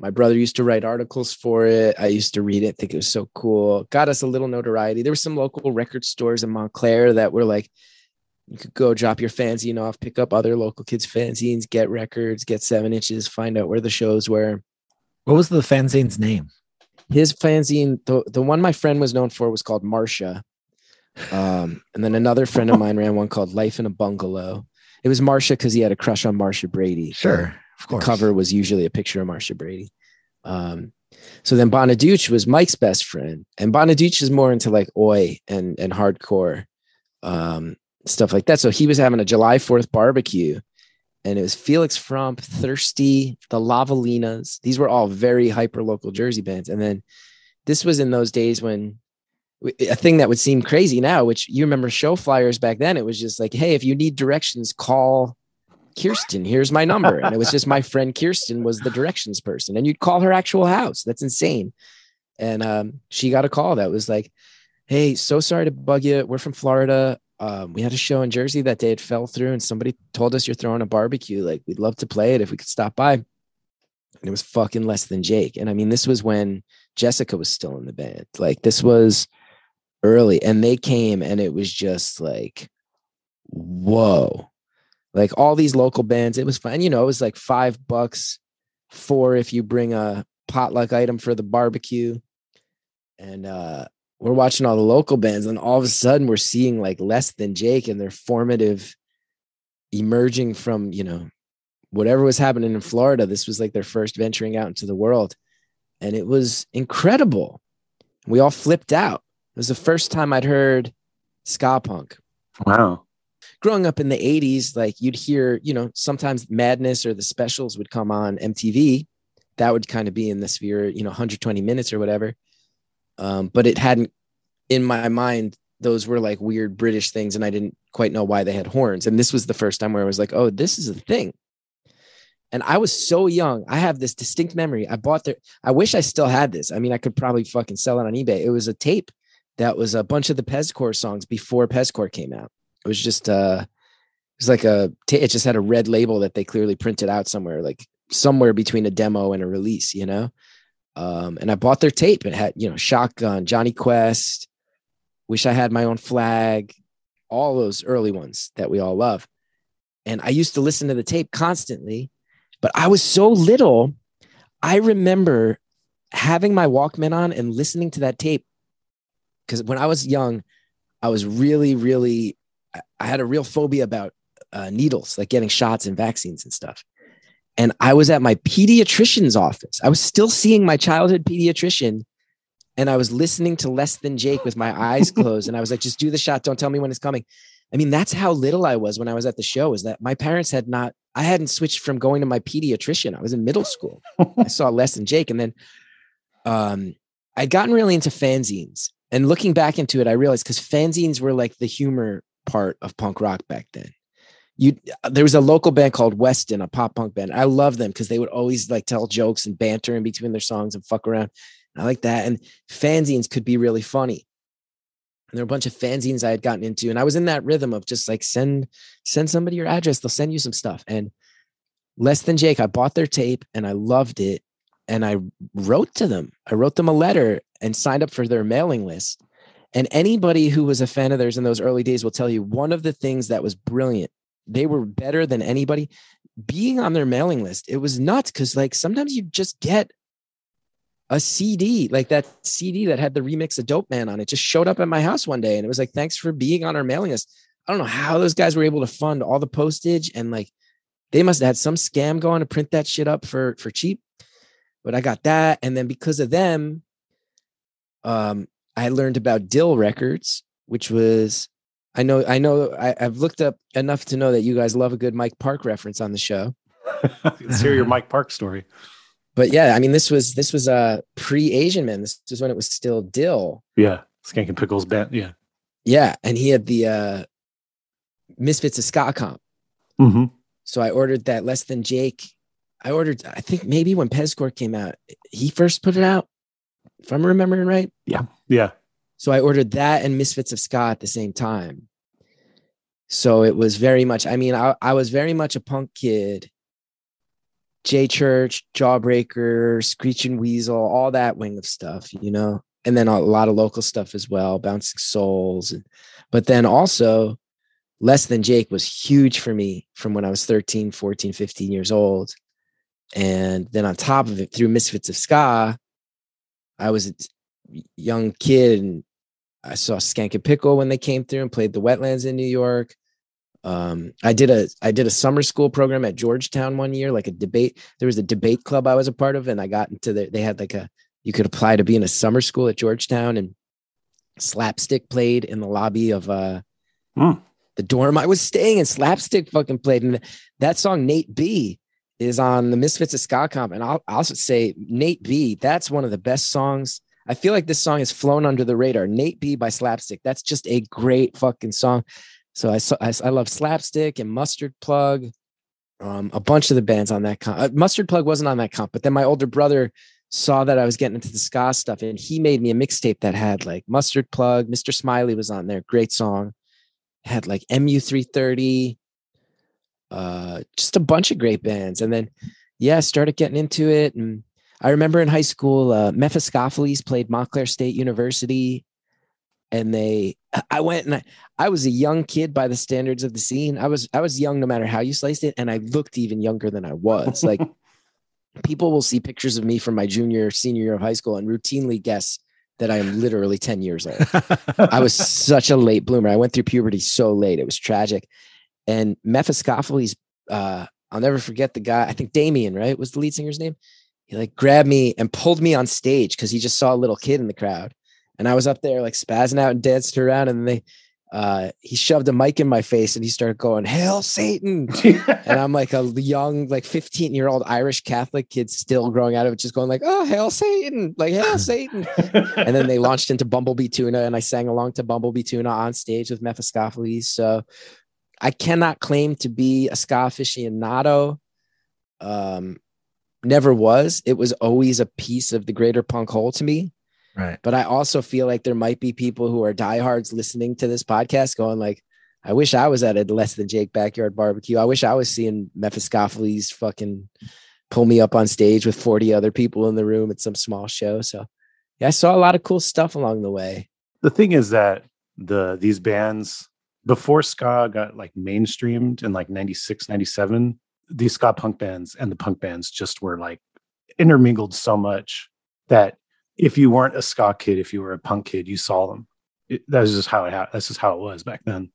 My brother used to write articles for it. I used to read it, think it was so cool. Got us a little notoriety. There were some local record stores in Montclair that were like, you could go drop your fanzine off, pick up other local kids' fanzines, get records, get seven inches, find out where the shows were. What was the fanzine's name? His fanzine, the, the one my friend was known for was called Marcia. Um, and then another friend of mine ran one called Life in a Bungalow. It was Marcia because he had a crush on Marcia Brady. Sure. Of course. The cover was usually a picture of Marcia Brady. Um, so then Bonaduce was Mike's best friend. And Bonaduce is more into like oi and, and hardcore um, stuff like that. So he was having a July 4th barbecue and it was Felix Frump, Thirsty, the Lavalinas. These were all very hyper local Jersey bands. And then this was in those days when a thing that would seem crazy now, which you remember show flyers back then, it was just like, hey, if you need directions, call Kirsten. Here's my number. And it was just my friend Kirsten was the directions person. And you'd call her actual house. That's insane. And um, she got a call that was like, hey, so sorry to bug you. We're from Florida. Um, we had a show in Jersey that day. It fell through, and somebody told us you're throwing a barbecue. Like, we'd love to play it if we could stop by. And it was fucking less than Jake. And I mean, this was when Jessica was still in the band. Like, this was early and they came and it was just like whoa. Like all these local bands it was fun you know it was like five bucks for if you bring a potluck item for the barbecue. And uh we're watching all the local bands and all of a sudden we're seeing like less than jake and their formative emerging from you know whatever was happening in florida. This was like their first venturing out into the world and it was incredible. We all flipped out was the first time I'd heard ska punk. Wow. Growing up in the 80s, like you'd hear, you know, sometimes Madness or the specials would come on MTV. That would kind of be in the sphere, you know, 120 minutes or whatever. Um, but it hadn't in my mind, those were like weird British things, and I didn't quite know why they had horns. And this was the first time where I was like, oh, this is a thing. And I was so young. I have this distinct memory. I bought their, I wish I still had this. I mean, I could probably fucking sell it on eBay. It was a tape that was a bunch of the Pezcore songs before Pezcore came out. It was just uh it was like a it just had a red label that they clearly printed out somewhere, like somewhere between a demo and a release, you know. Um, and I bought their tape. It had, you know, Shotgun, Johnny Quest, Wish I Had My Own Flag, all those early ones that we all love. And I used to listen to the tape constantly, but I was so little. I remember having my Walkman on and listening to that tape because when I was young, I was really, really, I had a real phobia about uh, needles, like getting shots and vaccines and stuff. And I was at my pediatrician's office. I was still seeing my childhood pediatrician. And I was listening to Less Than Jake with my eyes closed. And I was like, just do the shot. Don't tell me when it's coming. I mean, that's how little I was when I was at the show, is that my parents had not, I hadn't switched from going to my pediatrician. I was in middle school. I saw Less Than Jake. And then um, I'd gotten really into fanzines. And looking back into it, I realized because fanzines were like the humor part of punk rock back then you uh, there was a local band called Weston, a pop punk band. I love them because they would always like tell jokes and banter in between their songs and fuck around. I like that. And fanzines could be really funny. And there were a bunch of fanzines I had gotten into, and I was in that rhythm of just like send send somebody your address, they'll send you some stuff. And less than Jake, I bought their tape and I loved it. And I wrote to them. I wrote them a letter and signed up for their mailing list. And anybody who was a fan of theirs in those early days will tell you one of the things that was brilliant they were better than anybody. Being on their mailing list, it was nuts because like sometimes you just get a CD, like that CD that had the remix of Dope Man on it, just showed up at my house one day, and it was like, "Thanks for being on our mailing list." I don't know how those guys were able to fund all the postage and like they must have had some scam going to print that shit up for for cheap. But I got that, and then because of them, um, I learned about Dill Records, which was I know, I know, I, have looked up enough to know that you guys love a good Mike Park reference on the show. Let's hear your Mike Park story. But yeah, I mean, this was this was a uh, pre Asian man. This was when it was still Dill. Yeah, Skankin' Pickle's band. Yeah, yeah, and he had the uh Misfits of Ska Comp. Mm-hmm. So I ordered that less than Jake. I ordered, I think maybe when Pezcore came out, he first put it out. If I'm remembering right. Yeah, yeah. So I ordered that and Misfits of Ska at the same time. So it was very much, I mean, I, I was very much a punk kid. J Church, Jawbreaker, Screeching Weasel, all that wing of stuff, you know, and then a lot of local stuff as well, Bouncing Souls. And, but then also, Less Than Jake was huge for me from when I was 13, 14, 15 years old. And then on top of it, through Misfits of Ska, I was a young kid and I saw Skankin' Pickle when they came through and played the Wetlands in New York. Um, I did a I did a summer school program at Georgetown one year, like a debate. There was a debate club I was a part of, and I got into the. They had like a you could apply to be in a summer school at Georgetown, and Slapstick played in the lobby of uh mm. the dorm I was staying in. Slapstick fucking played, and that song Nate B is on the Misfits of Ska Comp, and I'll, I'll also say Nate B. That's one of the best songs I feel like this song has flown under the radar. Nate B by Slapstick. That's just a great fucking song. So I I, I love Slapstick and Mustard Plug. Um, a bunch of the bands on that comp. Uh, Mustard Plug wasn't on that comp, but then my older brother saw that I was getting into the ska stuff, and he made me a mixtape that had like Mustard Plug. Mr. Smiley was on there. Great song. Had like MU330. Uh, just a bunch of great bands, and then yeah, started getting into it and I remember in high school, uh, Mephiskapheles played Montclair State University, and they. I went and I, I was a young kid by the standards of the scene. I was I was young no matter how you sliced it, and I looked even younger than I was. Like people will see pictures of me from my junior senior year of high school and routinely guess that I am literally 10 years old. I was such a late bloomer. I went through puberty so late. It was tragic. And Mephiskapheles, uh, I'll never forget the guy, I think Damien, right? Was the lead singer's name? he like grabbed me and pulled me on stage because he just saw a little kid in the crowd. And I was up there like spazzing out and dancing around. And they, uh, he shoved a mic in my face and he started going, Hail Satan. and I'm like a young, like 15 year old Irish Catholic kid still growing out of it, just going like, oh, Hail Satan, like Hail Satan. and then they launched into Bumblebee Tuna and I sang along to Bumblebee Tuna on stage with Mephiskapheles. So I cannot claim to be a ska aficionado. Um, never was. It was always a piece of the greater punk whole to me. Right. But I also feel like there might be people who are diehards listening to this podcast going like, I wish I was at a less than Jake backyard barbecue. I wish I was seeing Mephiskapheles fucking pull me up on stage with 40 other people in the room at some small show. So yeah, I saw a lot of cool stuff along the way. The thing is that the these bands before ska got like mainstreamed in like 96 97 these ska punk bands and the punk bands just were like intermingled so much that if you weren't a ska kid if you were a punk kid you saw them. It, that was just how it ha- that's just how it was back then.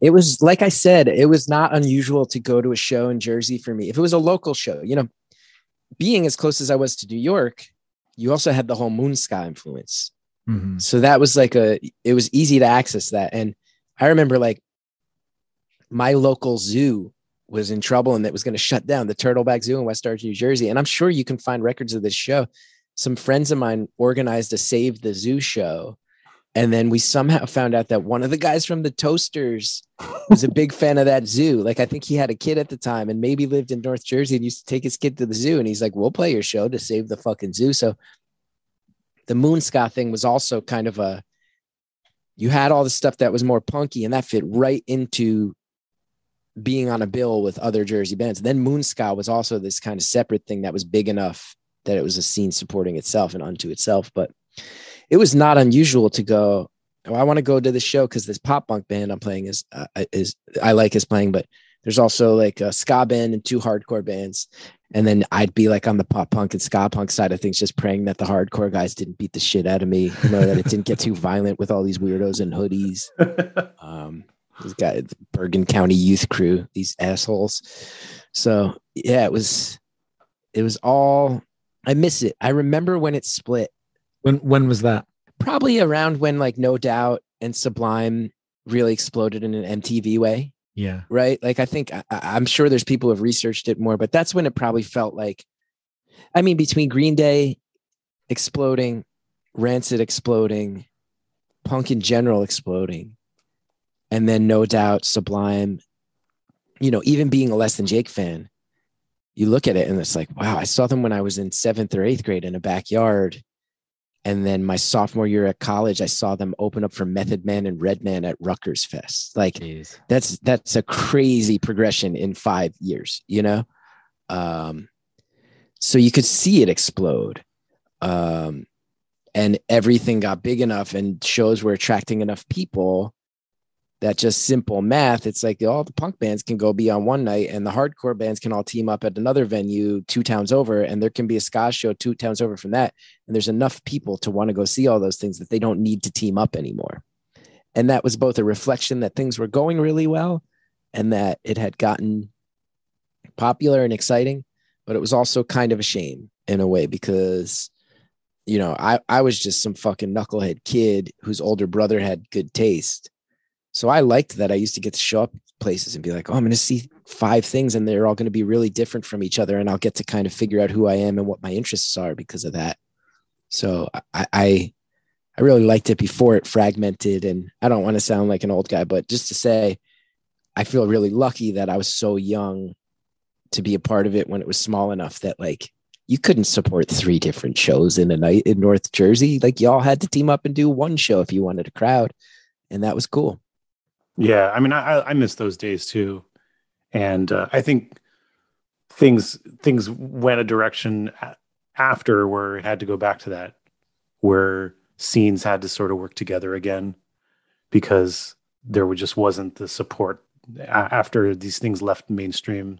It was like i said it was not unusual to go to a show in jersey for me. If it was a local show you know being as close as i was to new york you also had the whole moon ska influence. Mm-hmm. so that was like a it was easy to access that. And i remember like my local zoo was in trouble and it was going to shut down the turtleback zoo in west orange new jersey. And i'm sure you can find records of this show. Some friends of mine organized a save the zoo show. And then we somehow found out that one of the guys from the toasters was a big fan of that zoo. Like i think he had a kid at the time and maybe lived in north jersey and used to take his kid to the zoo. And he's like we'll play your show to save the fucking zoo. So the moon thing was also kind of a you had all the stuff that was more punky and that fit right into being on a bill with other jersey bands. Then moon ska was also this kind of separate thing that was big enough that it was a scene supporting itself and unto itself but it was not unusual to go oh, i want to go to the show because this pop punk band i'm playing is uh, is i like is playing but there's also like a ska band and two hardcore bands and then I'd be like on the pop punk and ska punk side of things, just praying that the hardcore guys didn't beat the shit out of me, you know, that it didn't get too violent with all these weirdos in hoodies. Um, these guys, Bergen County Youth Crew, these assholes. So yeah, it was, it was all. I miss it. I remember when it split. When when was that? Probably around when like No Doubt and Sublime really exploded in an MTV way Yeah. right? Like I think I, I'm sure there's people who have researched it more, but that's when it probably felt like. I mean, between Green Day exploding, Rancid exploding, punk in general exploding, and then no doubt Sublime. You know, even being a less than Jake fan, you look at it and it's like, wow, I saw them when I was in seventh or eighth grade in a backyard. And then my sophomore year at college, I saw them open up for Method Man and Redman at Rutgers Fest. Like that's that's a crazy progression in five years, you know? Um, so you could see it explode. Um, and everything got big enough and shows were attracting enough people that just simple math, it's like all the punk bands can go be on one night and the hardcore bands can all team up at another venue two towns over, and there can be a ska show two towns over from that. And there's enough people to want to go see all those things that they don't need to team up anymore. And that was both a reflection that things were going really well and that it had gotten popular and exciting, but it was also kind of a shame in a way because you know, I, I was just some fucking knucklehead kid whose older brother had good taste. So I liked that I used to get to show up places and be like, oh, I'm going to see five things and they're all going to be really different from each other. And I'll get to kind of figure out who I am and what my interests are because of that. So I, I, I really liked it before it fragmented. And I don't want to sound like an old guy, but just to say, I feel really lucky that I was so young to be a part of it when it was small enough that like you couldn't support three different shows in a night in North Jersey. Like y'all had to team up and do one show if you wanted a crowd. And that was cool. Yeah, I mean, I I miss those days too, and uh, I think things things went a direction after where it had to go back to that, where scenes had to sort of work together again, because there just wasn't the support after these things left mainstream.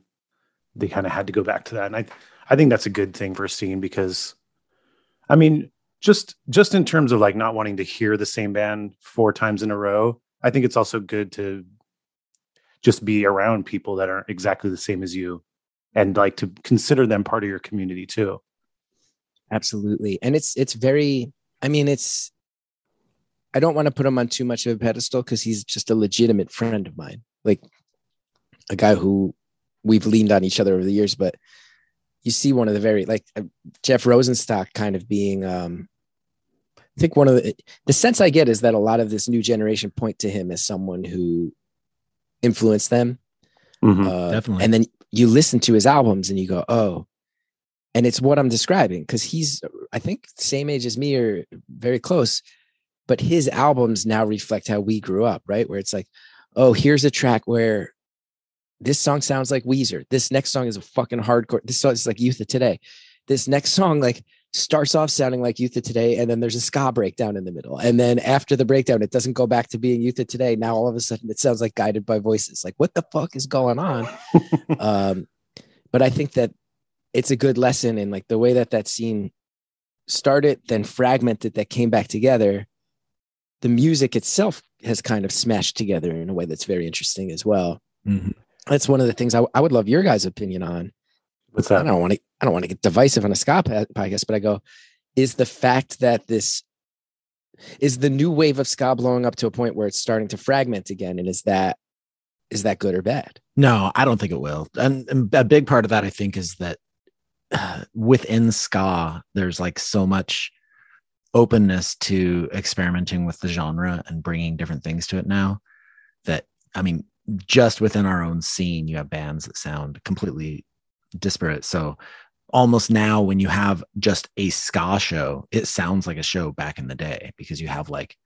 They kind of had to go back to that, and I I think that's a good thing for a scene because, I mean, just just in terms of like not wanting to hear the same band four times in a row I think it's also good to just be around people that aren't exactly the same as you and like to consider them part of your community too. Absolutely. And it's it's very I mean it's I don't want to put him on too much of a pedestal because he's just a legitimate friend of mine, like a guy who we've leaned on each other over the years. But you see one of the very like uh, Jeff Rosenstock kind of being um I think one of the the sense I get is that a lot of this new generation point to him as someone who influenced them. Mhm. Uh, Definitely. And then you listen to his albums and you go, oh, and it's what I'm describing because he's I think same age as me or very close, but his albums now reflect how we grew up, right? Where it's like, oh, here's a track where this song sounds like Weezer. This next song is a fucking hardcore. This song is like Youth of Today. This next song like starts off sounding like Youth of Today, and then there's a ska breakdown in the middle, and then after the breakdown, it doesn't go back to being Youth of Today. Now all of a sudden, it sounds like Guided by Voices. Like what the fuck is going on? um, but I think that it's a good lesson in like the way that that scene started, then fragmented, that came back together. The music itself has kind of smashed together in a way that's very interesting as well. Mhm. That's one of the things I, I would love your guys' opinion on. What's that? I don't want to. I don't want to get divisive on a ska podcast, but I go, is the fact that this is the new wave of ska blowing up to a point where it's starting to fragment again, and is that is that good or bad? No, I don't think it will. And, and a big part of that, I think, is that uh, within ska, there's like so much openness to experimenting with the genre and bringing different things to it now that, I mean, just within our own scene, you have bands that sound completely disparate. So almost now, when you have just a ska show, it sounds like a show back in the day because you have like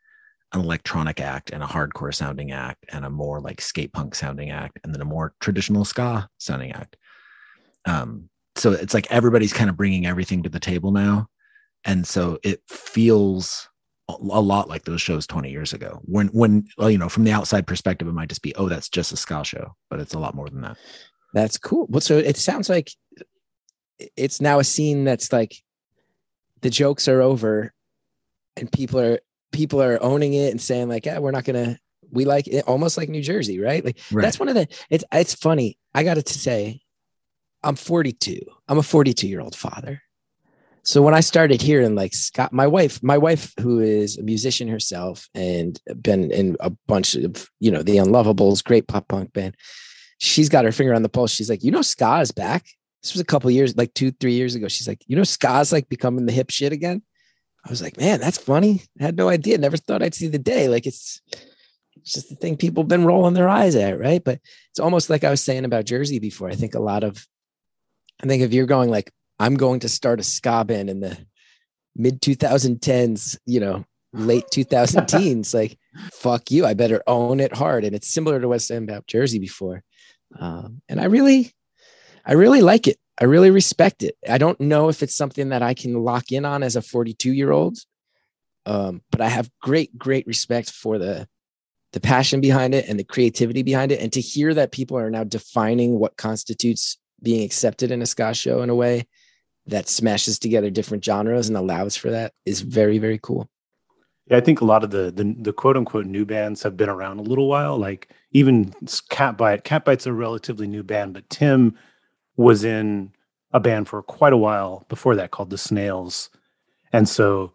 an electronic act and a hardcore sounding act and a more like skate punk sounding act and then a more traditional ska sounding act. Um, so it's like everybody's kind of bringing everything to the table now, and so it feels a lot like those shows 20 years ago. When when you know from the outside perspective, it might just be oh that's just a ska show, but it's a lot more than that. That's cool. Well, so it sounds like it's now a scene that's like the jokes are over, and people are people are owning it and saying like, yeah, we're not gonna. We like it almost like New Jersey, right? Like Right. that's one of the. It's it's funny. I gotta say, I'm 42. I'm a 42 year old father. So when I started hearing like Scott, my wife, my wife who is a musician herself and been in a bunch of you know the Unlovables, great pop punk band, she's got her finger on the pulse. She's like, you know, ska is back. This was a couple years, like two, three years ago. She's like, you know, ska is like becoming the hip shit again. I was like, man, that's funny. I had no idea. Never thought I'd see the day. Like it's, it's just the thing people have been rolling their eyes at, right? But it's almost like I was saying about Jersey before. I think a lot of, I think if you're going like, I'm going to start a ska band in the mid 2010s, you know, late 2000 teens, like, fuck you. I better own it hard. And it's similar to what I saying about Jersey before. Um, and I really, I really like it. I really respect it. I don't know if it's something that I can lock in on as a 42 year old, um, but I have great, great respect for the the passion behind it and the creativity behind it, and to hear that people are now defining what constitutes being accepted in a ska show in a way that smashes together different genres and allows for that is very, very cool. Yeah, I think a lot of the, the the quote unquote new bands have been around a little while. Like even Catbite. Catbite's are a relatively new band, but Tim was in a band for quite a while before that called the Snails, and so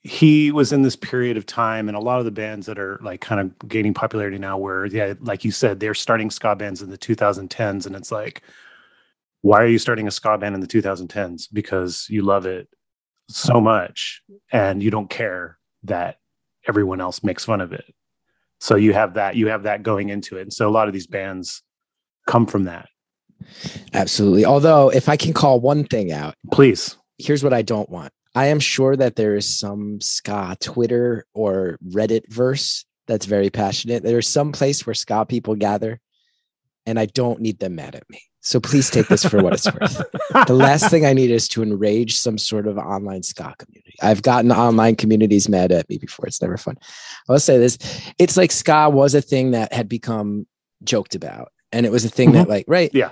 he was in this period of time. And a lot of the bands that are like kind of gaining popularity now, where yeah, like you said, they're starting ska bands in the 2010s, and it's like, why are you starting a ska band in the 2010s? Because you love it so much and you don't care that everyone else makes fun of it. So you have that you have that going into it. And so a lot of these bands come from that. Absolutely. Although, if I can call one thing out, please. Here's what I don't want. I am sure that there is some ska Twitter or Reddit verse that's very passionate. There's some place where ska people gather, and I don't need them mad at me. So please take this for what it's worth. the last thing I need is to enrage some sort of online ska community. I've gotten online communities mad at me before. It's never fun. I'll say this. It's like ska was a thing that had become joked about. And it was a thing that, mm-hmm. like, right? Yeah.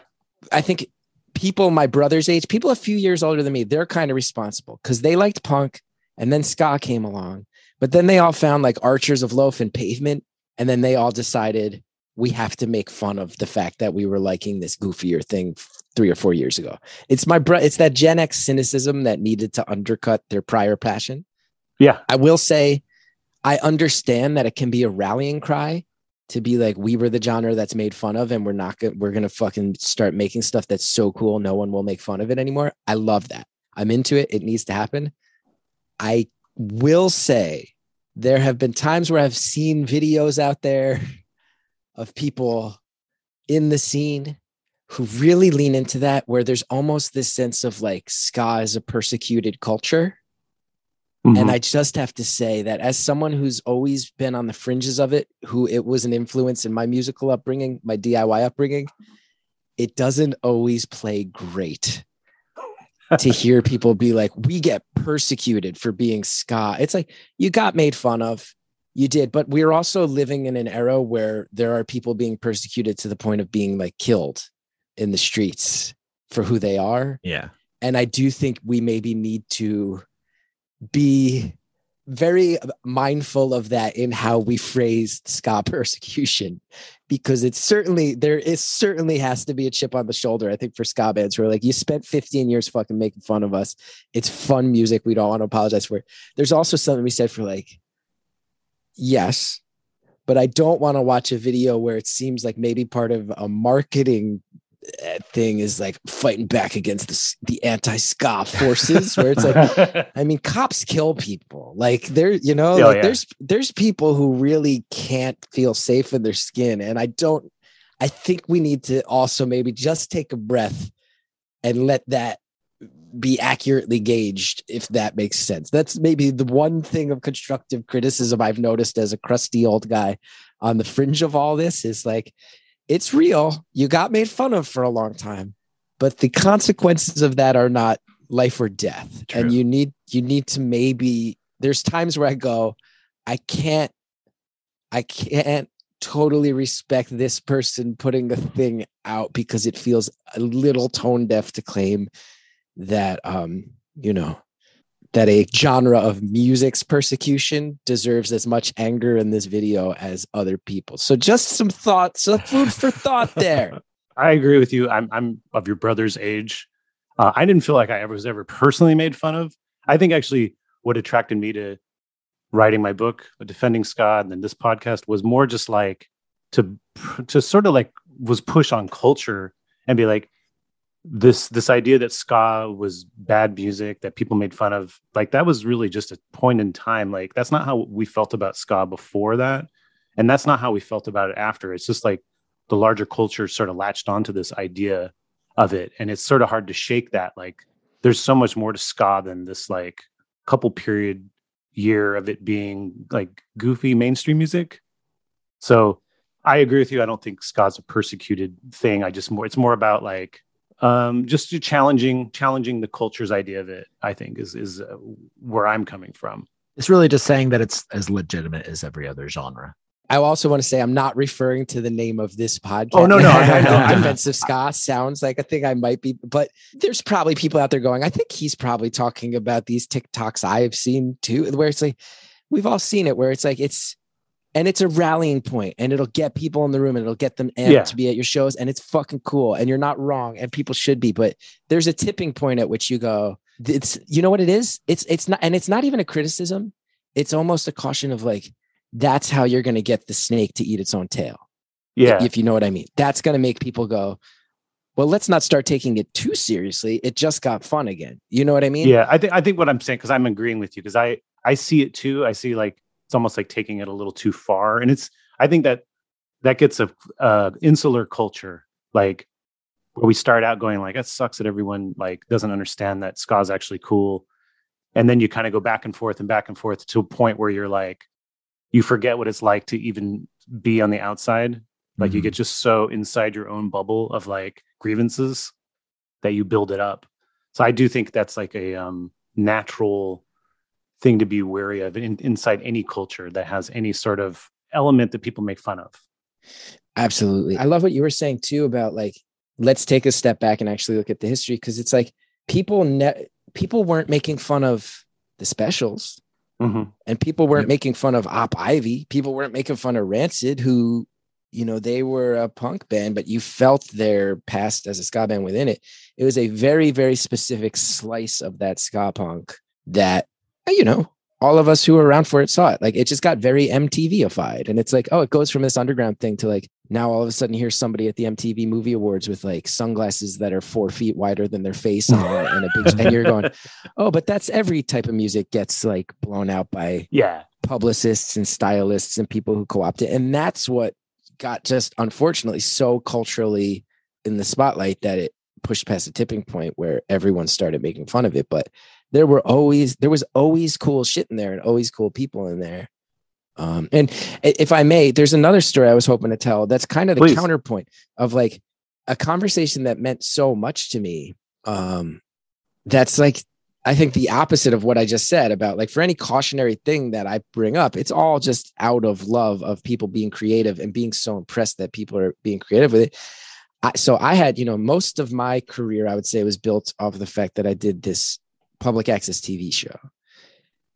I think people my brother's age, people a few years older than me, they're kind of responsible because they liked punk and then ska came along. But then they all found like Archers of Loaf and Pavement. And then they all decided we have to make fun of the fact that we were liking this goofier thing three or four years ago. It's my bro, it's that Gen X cynicism that needed to undercut their prior passion. Yeah. I will say I understand that it can be a rallying cry to be like we were the genre that's made fun of and we're not gonna we're gonna fucking start making stuff that's so cool no one will make fun of it anymore. I love that. I'm into it. It needs to happen. I will say there have been times where I've seen videos out there of people in the scene who really lean into that, where there's almost this sense of like ska is a persecuted culture. Mm-hmm. And I just have to say that as someone who's always been on the fringes of it, who it was an influence in my musical upbringing, my DIY upbringing, it doesn't always play great to hear people be like, we get persecuted for being ska. It's like you got made fun of. You did, but we're also living in an era where there are people being persecuted to the point of being like killed in the streets for who they are. Yeah. And I do think we maybe need to be very mindful of that in how we phrase ska persecution because it's certainly there is certainly has to be a chip on the shoulder i think for ska bands who are like you spent 15 years fucking making fun of us. It's fun music. We don't want to apologize for it. There's also something we said for like yes but i don't want to watch a video where it seems like maybe part of a marketing thing is like fighting back against the, the anti-ska forces where it's like i mean cops kill people like there you know Oh, like yeah. there's there's people who really can't feel safe in their skin and i don't i think we need to also maybe just take a breath and let that be accurately gauged if that makes sense that's maybe the one thing of constructive criticism i've noticed as a crusty old guy on the fringe of all this is like it's real. You got made fun of for a long time, but the consequences of that are not life or death. And you need you need to maybe there's times where I go, I can't I can't totally respect this person putting a thing out because it feels a little tone deaf to claim that um, you know, that a genre of music's persecution deserves as much anger in this video as other people. So just some thoughts, some food for thought there. I agree with you. I'm I'm of your brother's age. Uh, I didn't feel like I ever was ever personally made fun of. I think actually what attracted me to writing my book, Defending Scott, and then this podcast was more just like to to sort of like was push on culture and be like this this idea that ska was bad music that people made fun of like that was really just a point in time. Like that's not how we felt about ska before that and that's not how we felt about it after. It's just like the larger culture sort of latched onto this idea of it and it's sort of hard to shake that. Like there's so much more to ska than this like couple period year of it being like goofy mainstream music. So i agree with you. I don't think ska's a persecuted thing. I just more it's more about like um just to challenging challenging the culture's idea of it i think is is uh, where i'm coming from It's really just saying that it's as legitimate as every other genre. I also want to say I'm not referring to the name of this podcast. Oh, no, no, I know. I'm- Defense of Ska sounds like a thing I might be, but there's probably people out there going, I think he's probably talking about these TikToks I've seen too, where it's like, we've all seen it, where it's like, it's, and it's a rallying point and it'll get people in the room and it'll get them amped Yeah. to be at your shows and it's fucking cool and you're not wrong and people should be, but there's a tipping point at which you go, it's, you know what it is? It's, it's not, and it's not even a criticism. It's almost a caution of like, that's how you're going to get the snake to eat its own tail. yeah If you know what I mean. That's going to make people go, well, let's not start taking it too seriously. It just got fun again. You know what I mean? yeah i think i think what i'm saying because i'm agreeing with you because i i see it too i see like it's almost like taking it a little too far and it's i think that that gets a uh insular culture like where we start out going like that sucks that everyone like doesn't understand that ska is actually cool and then you kind of go back and forth and back and forth to a point where you're like you forget what it's like to even be on the outside like you Mhm. get just so inside your own bubble of like grievances that you build it up so i do think that's like a um natural thing to be wary of in, inside any culture that has any sort of element that people make fun of Absolutely. I love what you were saying too about like, let's take a step back and actually look at the history because it's like people ne- people weren't making fun of the specials Mhm. and people weren't Yep. making fun of Op Ivy. People weren't making fun of Rancid, who, you know, they were a punk band, but you felt their past as a ska band within it. It was a very, very specific slice of that ska punk that, Eh, you know, all of us who were around for it saw it. Like it just got very MTVified. And it's like, oh, it goes from this underground thing to like now all of a sudden here's somebody at the MTV Movie Awards with like sunglasses that are four feet wider than their face on and a big and you're going, oh, but that's every type of music gets like blown out by yeah publicists and stylists and people who co-opt it. And that's what got just unfortunately so culturally in the spotlight that it pushed past a tipping point where everyone started making fun of it. But there were always there was always cool shit in there and always cool people in there. Um, and if I may, there's another story I was hoping to tell. That's kind of the Please. counterpoint of like a conversation that meant so much to me. Um, that's like I think the opposite of what I just said about like for any cautionary thing that I bring up, it's all just out of love of people being creative and being so impressed that people are being creative with it. I, so I had, you know, most of my career, I would say, was built off of the fact that I did this public access TV show.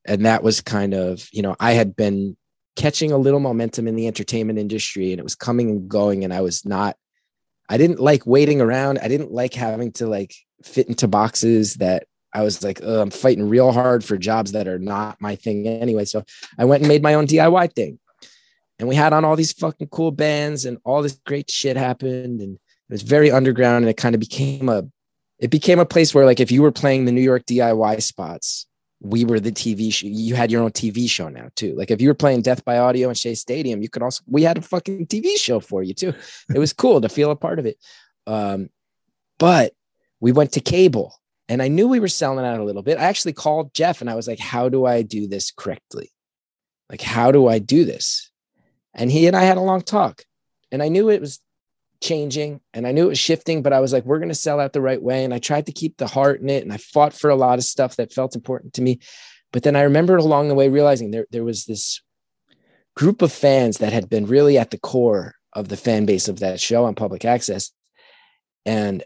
And that was kind of, you know, I had been catching a little momentum in the entertainment industry and it was coming and going. And I was not, I didn't like waiting around. I didn't like having to like fit into boxes that I was like, "Ugh, I'm fighting real hard for jobs that are not my thing anyway. So I went and made my own DIY thing. And we had on all these fucking cool bands and all this great shit happened. And it was very underground. And it kind of became a, it became a place where like if you were playing the New York DIY spots, we were the TV show. You had your own TV show now too. Like if you were playing Death by Audio in Shea Stadium, you could also we had a fucking TV show for you too. It was cool to feel a part of it. Um, but we went to cable and I knew we were selling out a little bit. I actually called Jeff and I was like, how do I do this correctly? Like, how do I do this? And he and I had a long talk and I knew it was changing and I knew it was shifting, but I was like, we're going to sell out the right way. And I tried to keep the heart in it. And I fought for a lot of stuff that felt important to me. But then I remember along the way realizing there, there was this group of fans that had been really at the core of the fan base of that show on public access. And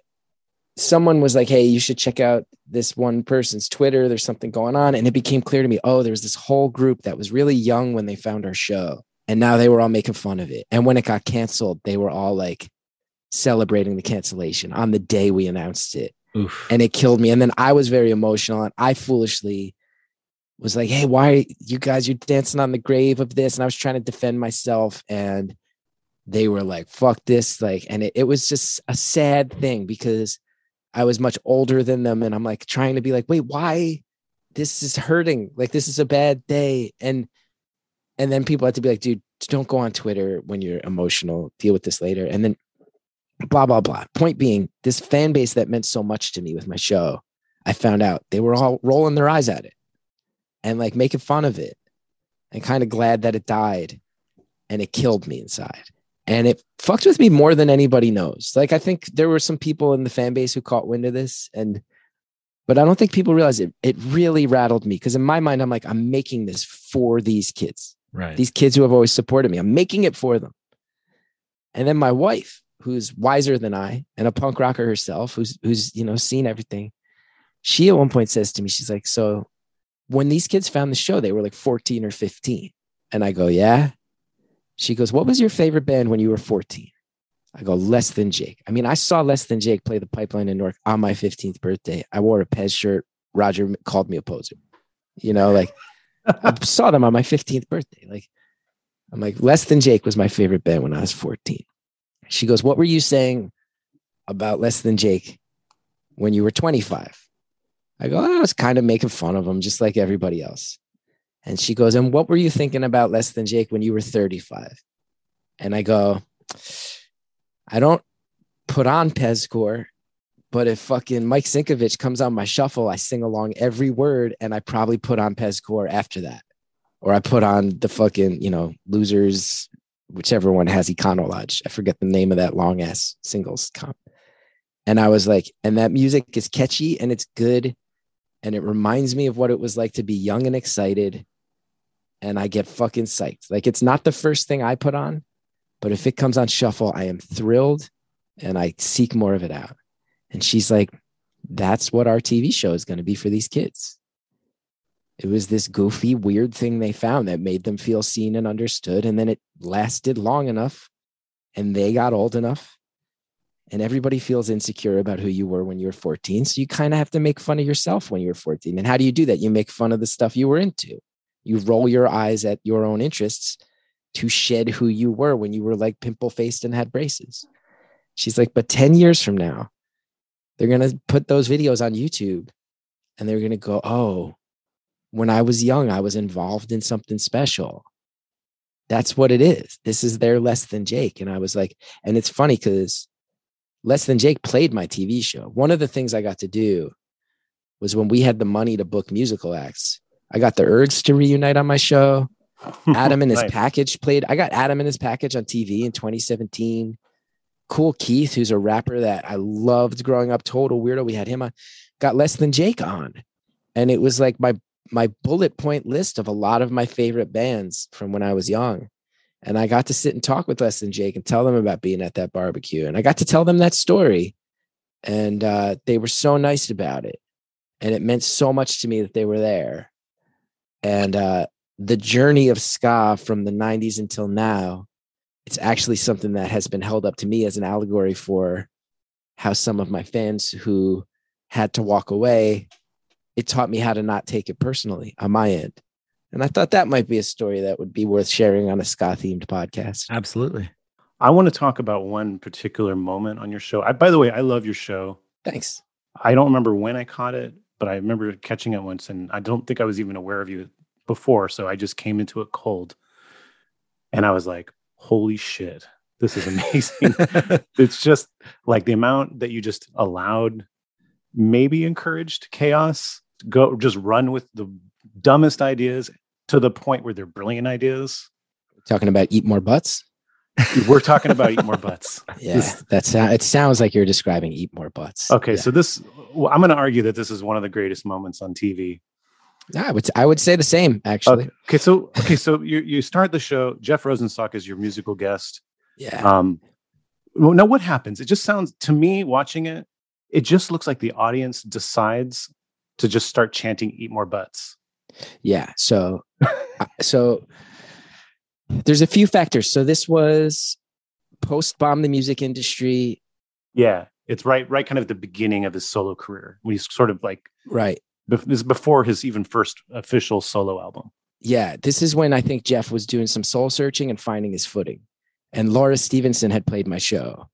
someone was like, Hey, you should check out this one person's Twitter. There's something going on. And it became clear to me, oh, there was this whole group that was really young when they found our show. And now they were all making fun of it. And when it got canceled, they were all like celebrating the cancellation on the day we announced it. Oof. And it killed me. And then I was very emotional. And I foolishly was like, Hey, why you guys, you're dancing on the grave of this? And I was trying to defend myself. And they were like, fuck this. Like, and it, it was just a sad thing because I was much older than them. And I'm like trying to be like, wait, why this is hurting? Like, this is a bad day. And, and then people had to be like, dude, don't go on Twitter when you're emotional, deal with this later. And then blah, blah, blah. Point being, this fan base that meant so much to me with my show, I found out they were all rolling their eyes at it and like making fun of it and kind of glad that it died and it killed me inside and it fucked with me more than anybody knows. Like I think there were some people in the fan base who caught wind of this, and but I don't think people realize it. It really rattled me because in my mind, I'm like, I'm making this for these kids, Right. these kids who have always supported me. I'm making it for them. And then my wife, who's wiser than I and a punk rocker herself, who's who's you know seen everything, she at one point says to me, she's like, so when these kids found the show, they were like 14 or 15, and I go, yeah. She goes, What was your favorite band when you were 14? I go, Less Than Jake. I mean, I saw Less Than Jake play the pipeline in Newark on my 15th birthday. I wore a Pez shirt. Roger called me a poser. You know, like I saw them on my 15th birthday. Like, I'm like, Less Than Jake was my favorite band when I was 14. She goes, What were you saying about Less Than Jake when you were 25? I go, I was kind of making fun of him, just like everybody else. And she goes, And what were you thinking about Less Than Jake when you were 35? And I go, I don't put on Pezcore, but if fucking Mike Sinkovich comes on my shuffle, I sing along every word and I probably put on Pezcore after that. Or I put on the fucking, you know, losers, whichever one has Econolodge. I forget the name of that long ass singles comp. And I was like, and that music is catchy and it's good. And it reminds me of what it was like to be young and excited and I get fucking psyched. Like it's not the first thing I put on, but if it comes on shuffle, I am thrilled and I seek more of it out. And she's like, that's what our TV show is going to be for these kids. It was this goofy, weird thing they found that made them feel seen and understood. And then it lasted long enough and they got old enough. And everybody feels insecure about who you were when you were 14. So you kind of have to make fun of yourself when you were 14. And how do you do that? You make fun of the stuff you were into You roll your eyes at your own interests to shed who you were when you were like pimple faced and had braces. She's like, but 10 years from now, they're going to put those videos on YouTube and they're going to go, oh, when I was young, I was involved in something special. That's what it is. This is their less than Jake. And I was like, and it's funny because less than Jake played my TV show. One of the things I got to do was when we had the money to book musical acts, I got the urge to reunite on my show. Adam and his Nice. package played. I got Adam and his package on TV in 2017. Kool Keith, who's a rapper that I loved growing up, total weirdo. We had him on, got less than Jake on. And it was like my my bullet point list of a lot of my favorite bands from when I was young. And I got to sit and talk with Less Than Jake and tell them about being at that barbecue. And I got to tell them that story. And uh, they were so nice about it. And it meant so much to me that they were there. And uh, the journey of ska from the 90s until now, it's actually something that has been held up to me as an allegory for how some of my fans who had to walk away, it taught me how to not take it personally on my end. And I thought that might be a story that would be worth sharing on a ska themed podcast. Absolutely. I want to talk about one particular moment on your show. I, by the way, I love your show. Thanks. I don't remember when I caught it, but I remember catching it once, and I don't think I was even aware of you before. So I just came into it cold, and I was like, "Holy shit, this is amazing!" it's just like the amount that you just allowed, maybe encouraged chaos. Go just run with the dumbest ideas to the point where they're brilliant ideas. Talking about eat more butts. We're talking about eat more butts. Yeah, This- that's it sounds like you're describing eat more butts. Okay, Yeah. so this well, I'm going to argue that this is one of the greatest moments on TV. I would I would say the same actually. Okay, okay, so okay, so you you start the show. Jeff Rosenstock is your musical guest. Yeah. Um, well, now what happens? It just sounds to me watching it. It just looks like the audience decides to just start chanting "Eat more butts." Yeah. So, uh, so there's a few factors. So this was post bomb the music industry. Yeah, it's right, right, kind of the beginning of his solo career. when he's sort of like Right. this is before his even first official solo album. Yeah. This is when I think Jeff was doing some soul searching and finding his footing. And Laura Stevenson had played my show.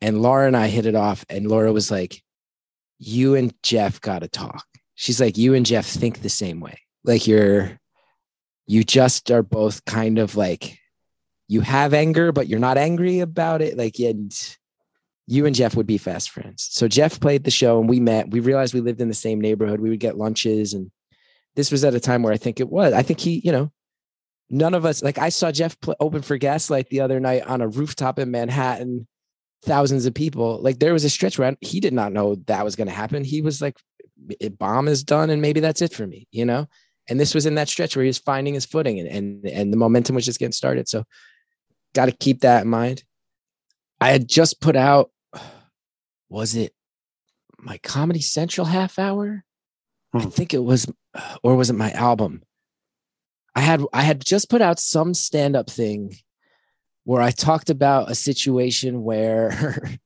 And Laura and I hit it off. And Laura was like, You and Jeff got to talk. She's like, You and Jeff think the same way. Like you're, you just are both kind of like, you have anger, but you're not angry about it. Like, and you and Jeff would be fast friends. So Jeff played the show and we met. We realized we lived in the same neighborhood. We would get lunches. And this was at a time where I think it was. I think he, you know, none of us, like I saw Jeff pl- open for Gaslight the other night on a rooftop in Manhattan, thousands of people. Like there was a stretch where he did not know that was going to happen. He was like, bomb is done and maybe that's it for me, you know? And this was in that stretch where he was finding his footing and, and, and the momentum was just getting started. So got to keep that in mind. I had just put out, was it my Comedy Central half hour? I hmm. think it was, or was it my album? I had I had just put out some stand up thing where I talked about a situation where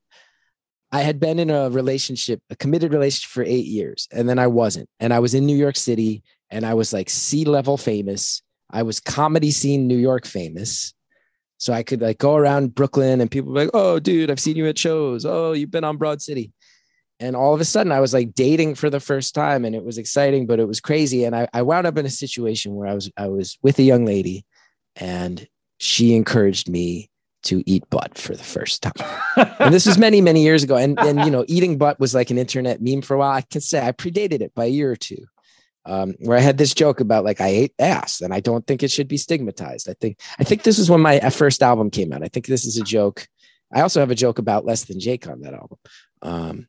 I had been in a relationship, a committed relationship for eight years, and then I wasn't. And I was in New York City and I was like sea level famous. I was comedy scene New York famous. So I could like go around Brooklyn and people were like, oh, dude, I've seen you at shows. Oh, you've been on Broad City. And all of a sudden I was like dating for the first time and it was exciting, but it was crazy. And I, I wound up in a situation where I was I was with a young lady and she encouraged me to eat butt for the first time. and this was many, many years ago. And and you know, eating butt was like an internet meme for a while. I can say I predated it by a year or two. Um, where I had this joke about like I ate ass and I don't think it should be stigmatized. I think I think this is when my first album came out. I think this is a joke. I also have a joke about less than Jake on that album. Um,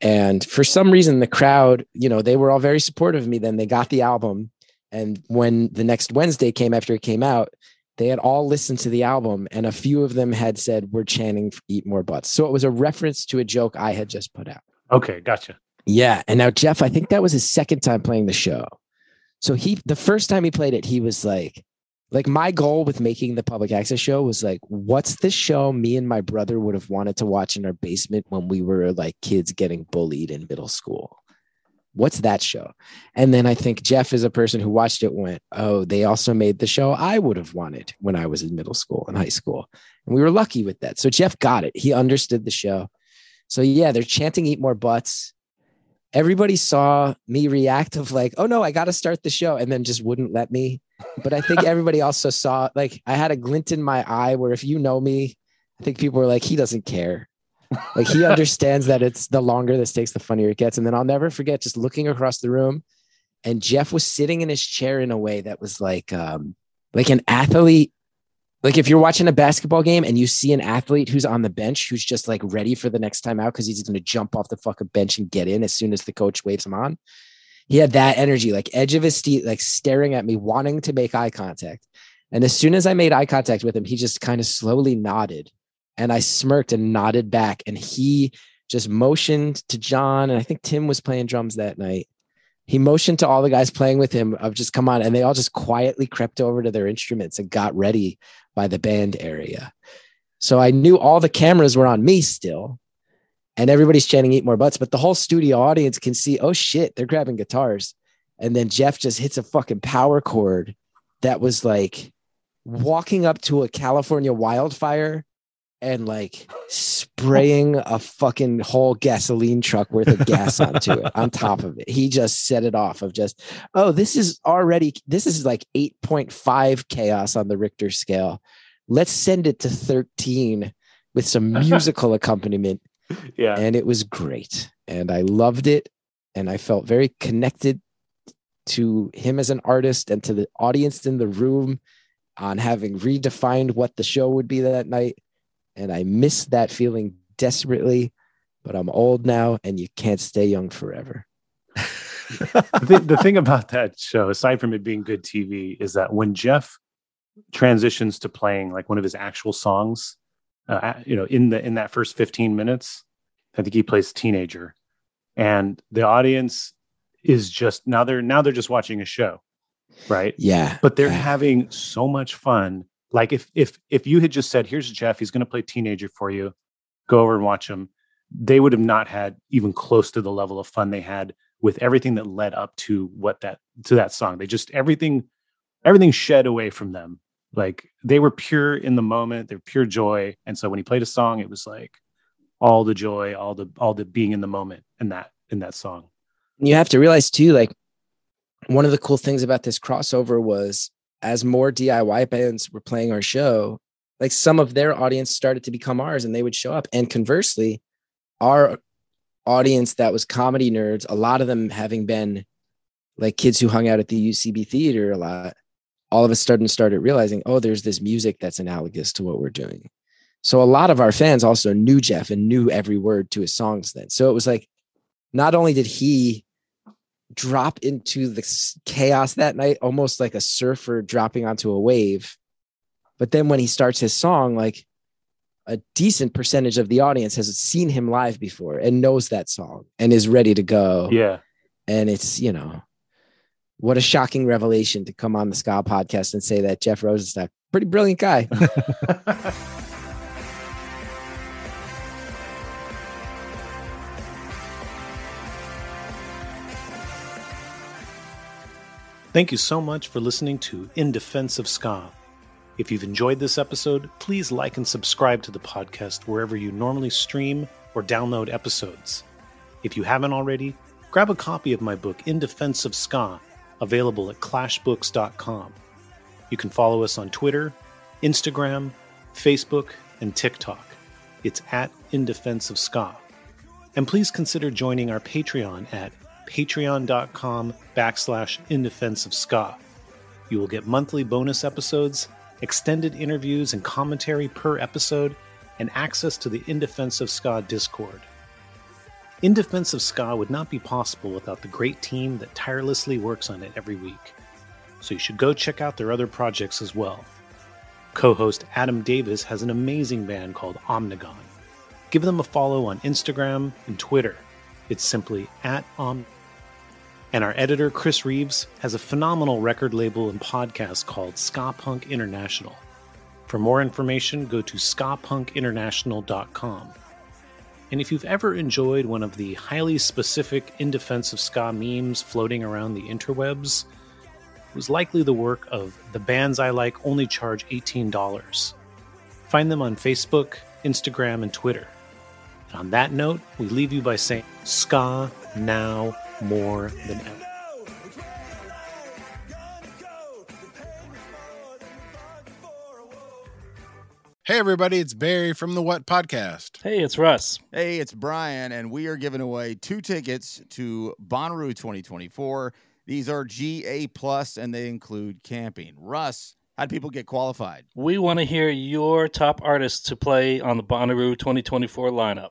and for some reason, the crowd, you know, they were all very supportive of me. Then they got the album. And when the next Wednesday came after it came out, they had all listened to the album and a few of them had said, We're chanting eat more butts. So it was a reference to a joke I had just put out. Okay, gotcha. Yeah. And now Jeff, I think that was his second time playing the show. So he the first time he played it, he was like, like my goal with making the public access show was like, what's the show me and my brother would have wanted to watch in our basement when we were like kids getting bullied in middle school? What's that show? And then I think Jeff is a person who watched it went, Oh, they also made the show I would have wanted when I was in middle school and high school. And we were lucky with that. So Jeff got it. He understood the show. So yeah, they're chanting eat more butts. Everybody saw me react of like, oh no, I got to start the show, and then just wouldn't let me. But I think everybody also saw like I had a glint in my eye where if you know me, I think people were like, he doesn't care. Like he understands that it's the longer this takes, the funnier it gets. And then I'll never forget just looking across the room and Jeff was sitting in his chair in a way that was like um like an athlete like if you're watching a basketball game and you see an athlete who's on the bench who's just like ready for the next time out because he's going to jump off the fucking bench and get in as soon as the coach waves him on. He had that energy, like edge of his seat, like staring at me, wanting to make eye contact. And as soon as I made eye contact with him, he just kind of slowly nodded. And I smirked and nodded back. And he just motioned to John. And I think Tim was playing drums that night. He motioned to all the guys playing with him of just come on. And they all just quietly crept over to their instruments and got ready by the band area. So I knew all the cameras were on me still, and everybody's chanting "Eat more butts," but the whole studio audience can see, oh shit, they're grabbing guitars, and then Jeff just hits a fucking power chord that was like walking up to a California wildfire and like spraying a fucking whole gasoline truck worth of gas onto it on top of it. He just set it off of just, oh, this is already, this is like 8.5 chaos on the Richter scale. Let's send it to 13 with some musical accompaniment. Yeah. And it was great. And I loved it. And I felt very connected to him as an artist and to the audience in the room on having redefined what the show would be that night and I miss that feeling desperately, but I'm old now and you can't stay young forever. the, the thing about that show, aside from it being good TV, is that when Jeff transitions to playing like one of his actual songs, uh, you know, in the in that first 15 minutes, I think he plays teenager, and the audience is just now they're now they're just watching a show, right? Yeah, but they're yeah. having so much fun like if if if you had just said, "Here's Jeff, he's going to play teenager for you," go over and watch him. They would have not had even close to the level of fun they had with everything that led up to what that to that song. They just everything everything shed away from them. Like they were pure in the moment, they're pure joy. And so when he played a song, it was like all the joy, all the all the being in the moment in that in that song. You have to realize too, like one of the cool things about this crossover was as more DIY bands were playing our show, like some of their audience started to become ours and they would show up. And conversely, our audience that was comedy nerds, a lot of them having been like kids who hung out at the UCB theater a lot, all of a sudden started realizing, oh, there's this music that's analogous to what we're doing. So a lot of our fans also knew Jeff and knew every word to his songs then. So it was like, not only did he drop into the chaos that night, almost like a surfer dropping onto a wave. But then when he starts his song, like a decent percentage of the audience has seen him live before and knows that song and is ready to go. Yeah. And it's, you know, what a shocking revelation to come on the Ska podcast and say that Jeff Rosenstock, pretty brilliant guy. Thank you so much for listening to In Defense of Ska. If you've enjoyed this episode, please like and subscribe to the podcast wherever you normally stream or download episodes. If you haven't already, grab a copy of my book In Defense of Ska, available at clashbooks.com. You can follow us on Twitter, Instagram, Facebook, and TikTok. It's at In Defense of Ska. And please consider joining our Patreon at patreon.com backslash in defense of ska. You will get monthly bonus episodes, extended interviews and commentary per episode, and access to the In Defense of Ska Discord. In Defense of Ska would not be possible without the great team that tirelessly works on it every week. So you should go check out their other projects as well. Co host Adam Davis has an amazing band called Omnigone. Give them a follow on Instagram and Twitter. It's simply at Om. And our editor, Chris Reeves, has a phenomenal record label and podcast called Ska Punk International. For more information, go to skapunkinternational.com. And if you've ever enjoyed one of the highly specific in defense of ska memes floating around the interwebs, it was likely the work of the bands I like only charge $18. Find them on Facebook, Instagram, and Twitter. And on that note, we leave you by saying ska now more than ever. Hey, everybody, it's Barry from the What Podcast. Hey, it's Russ. Hey, it's Brian, and we are giving away two tickets to Bonnaroo 2024. These are GA plus, and they include camping. Russ, how do people get qualified? We want to hear your top artists to play on the Bonnaroo 2024 lineup.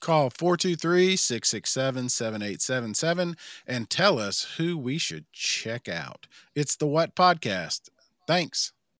Call 423 667 7877 and tell us who we should check out. It's the What Podcast. Thanks.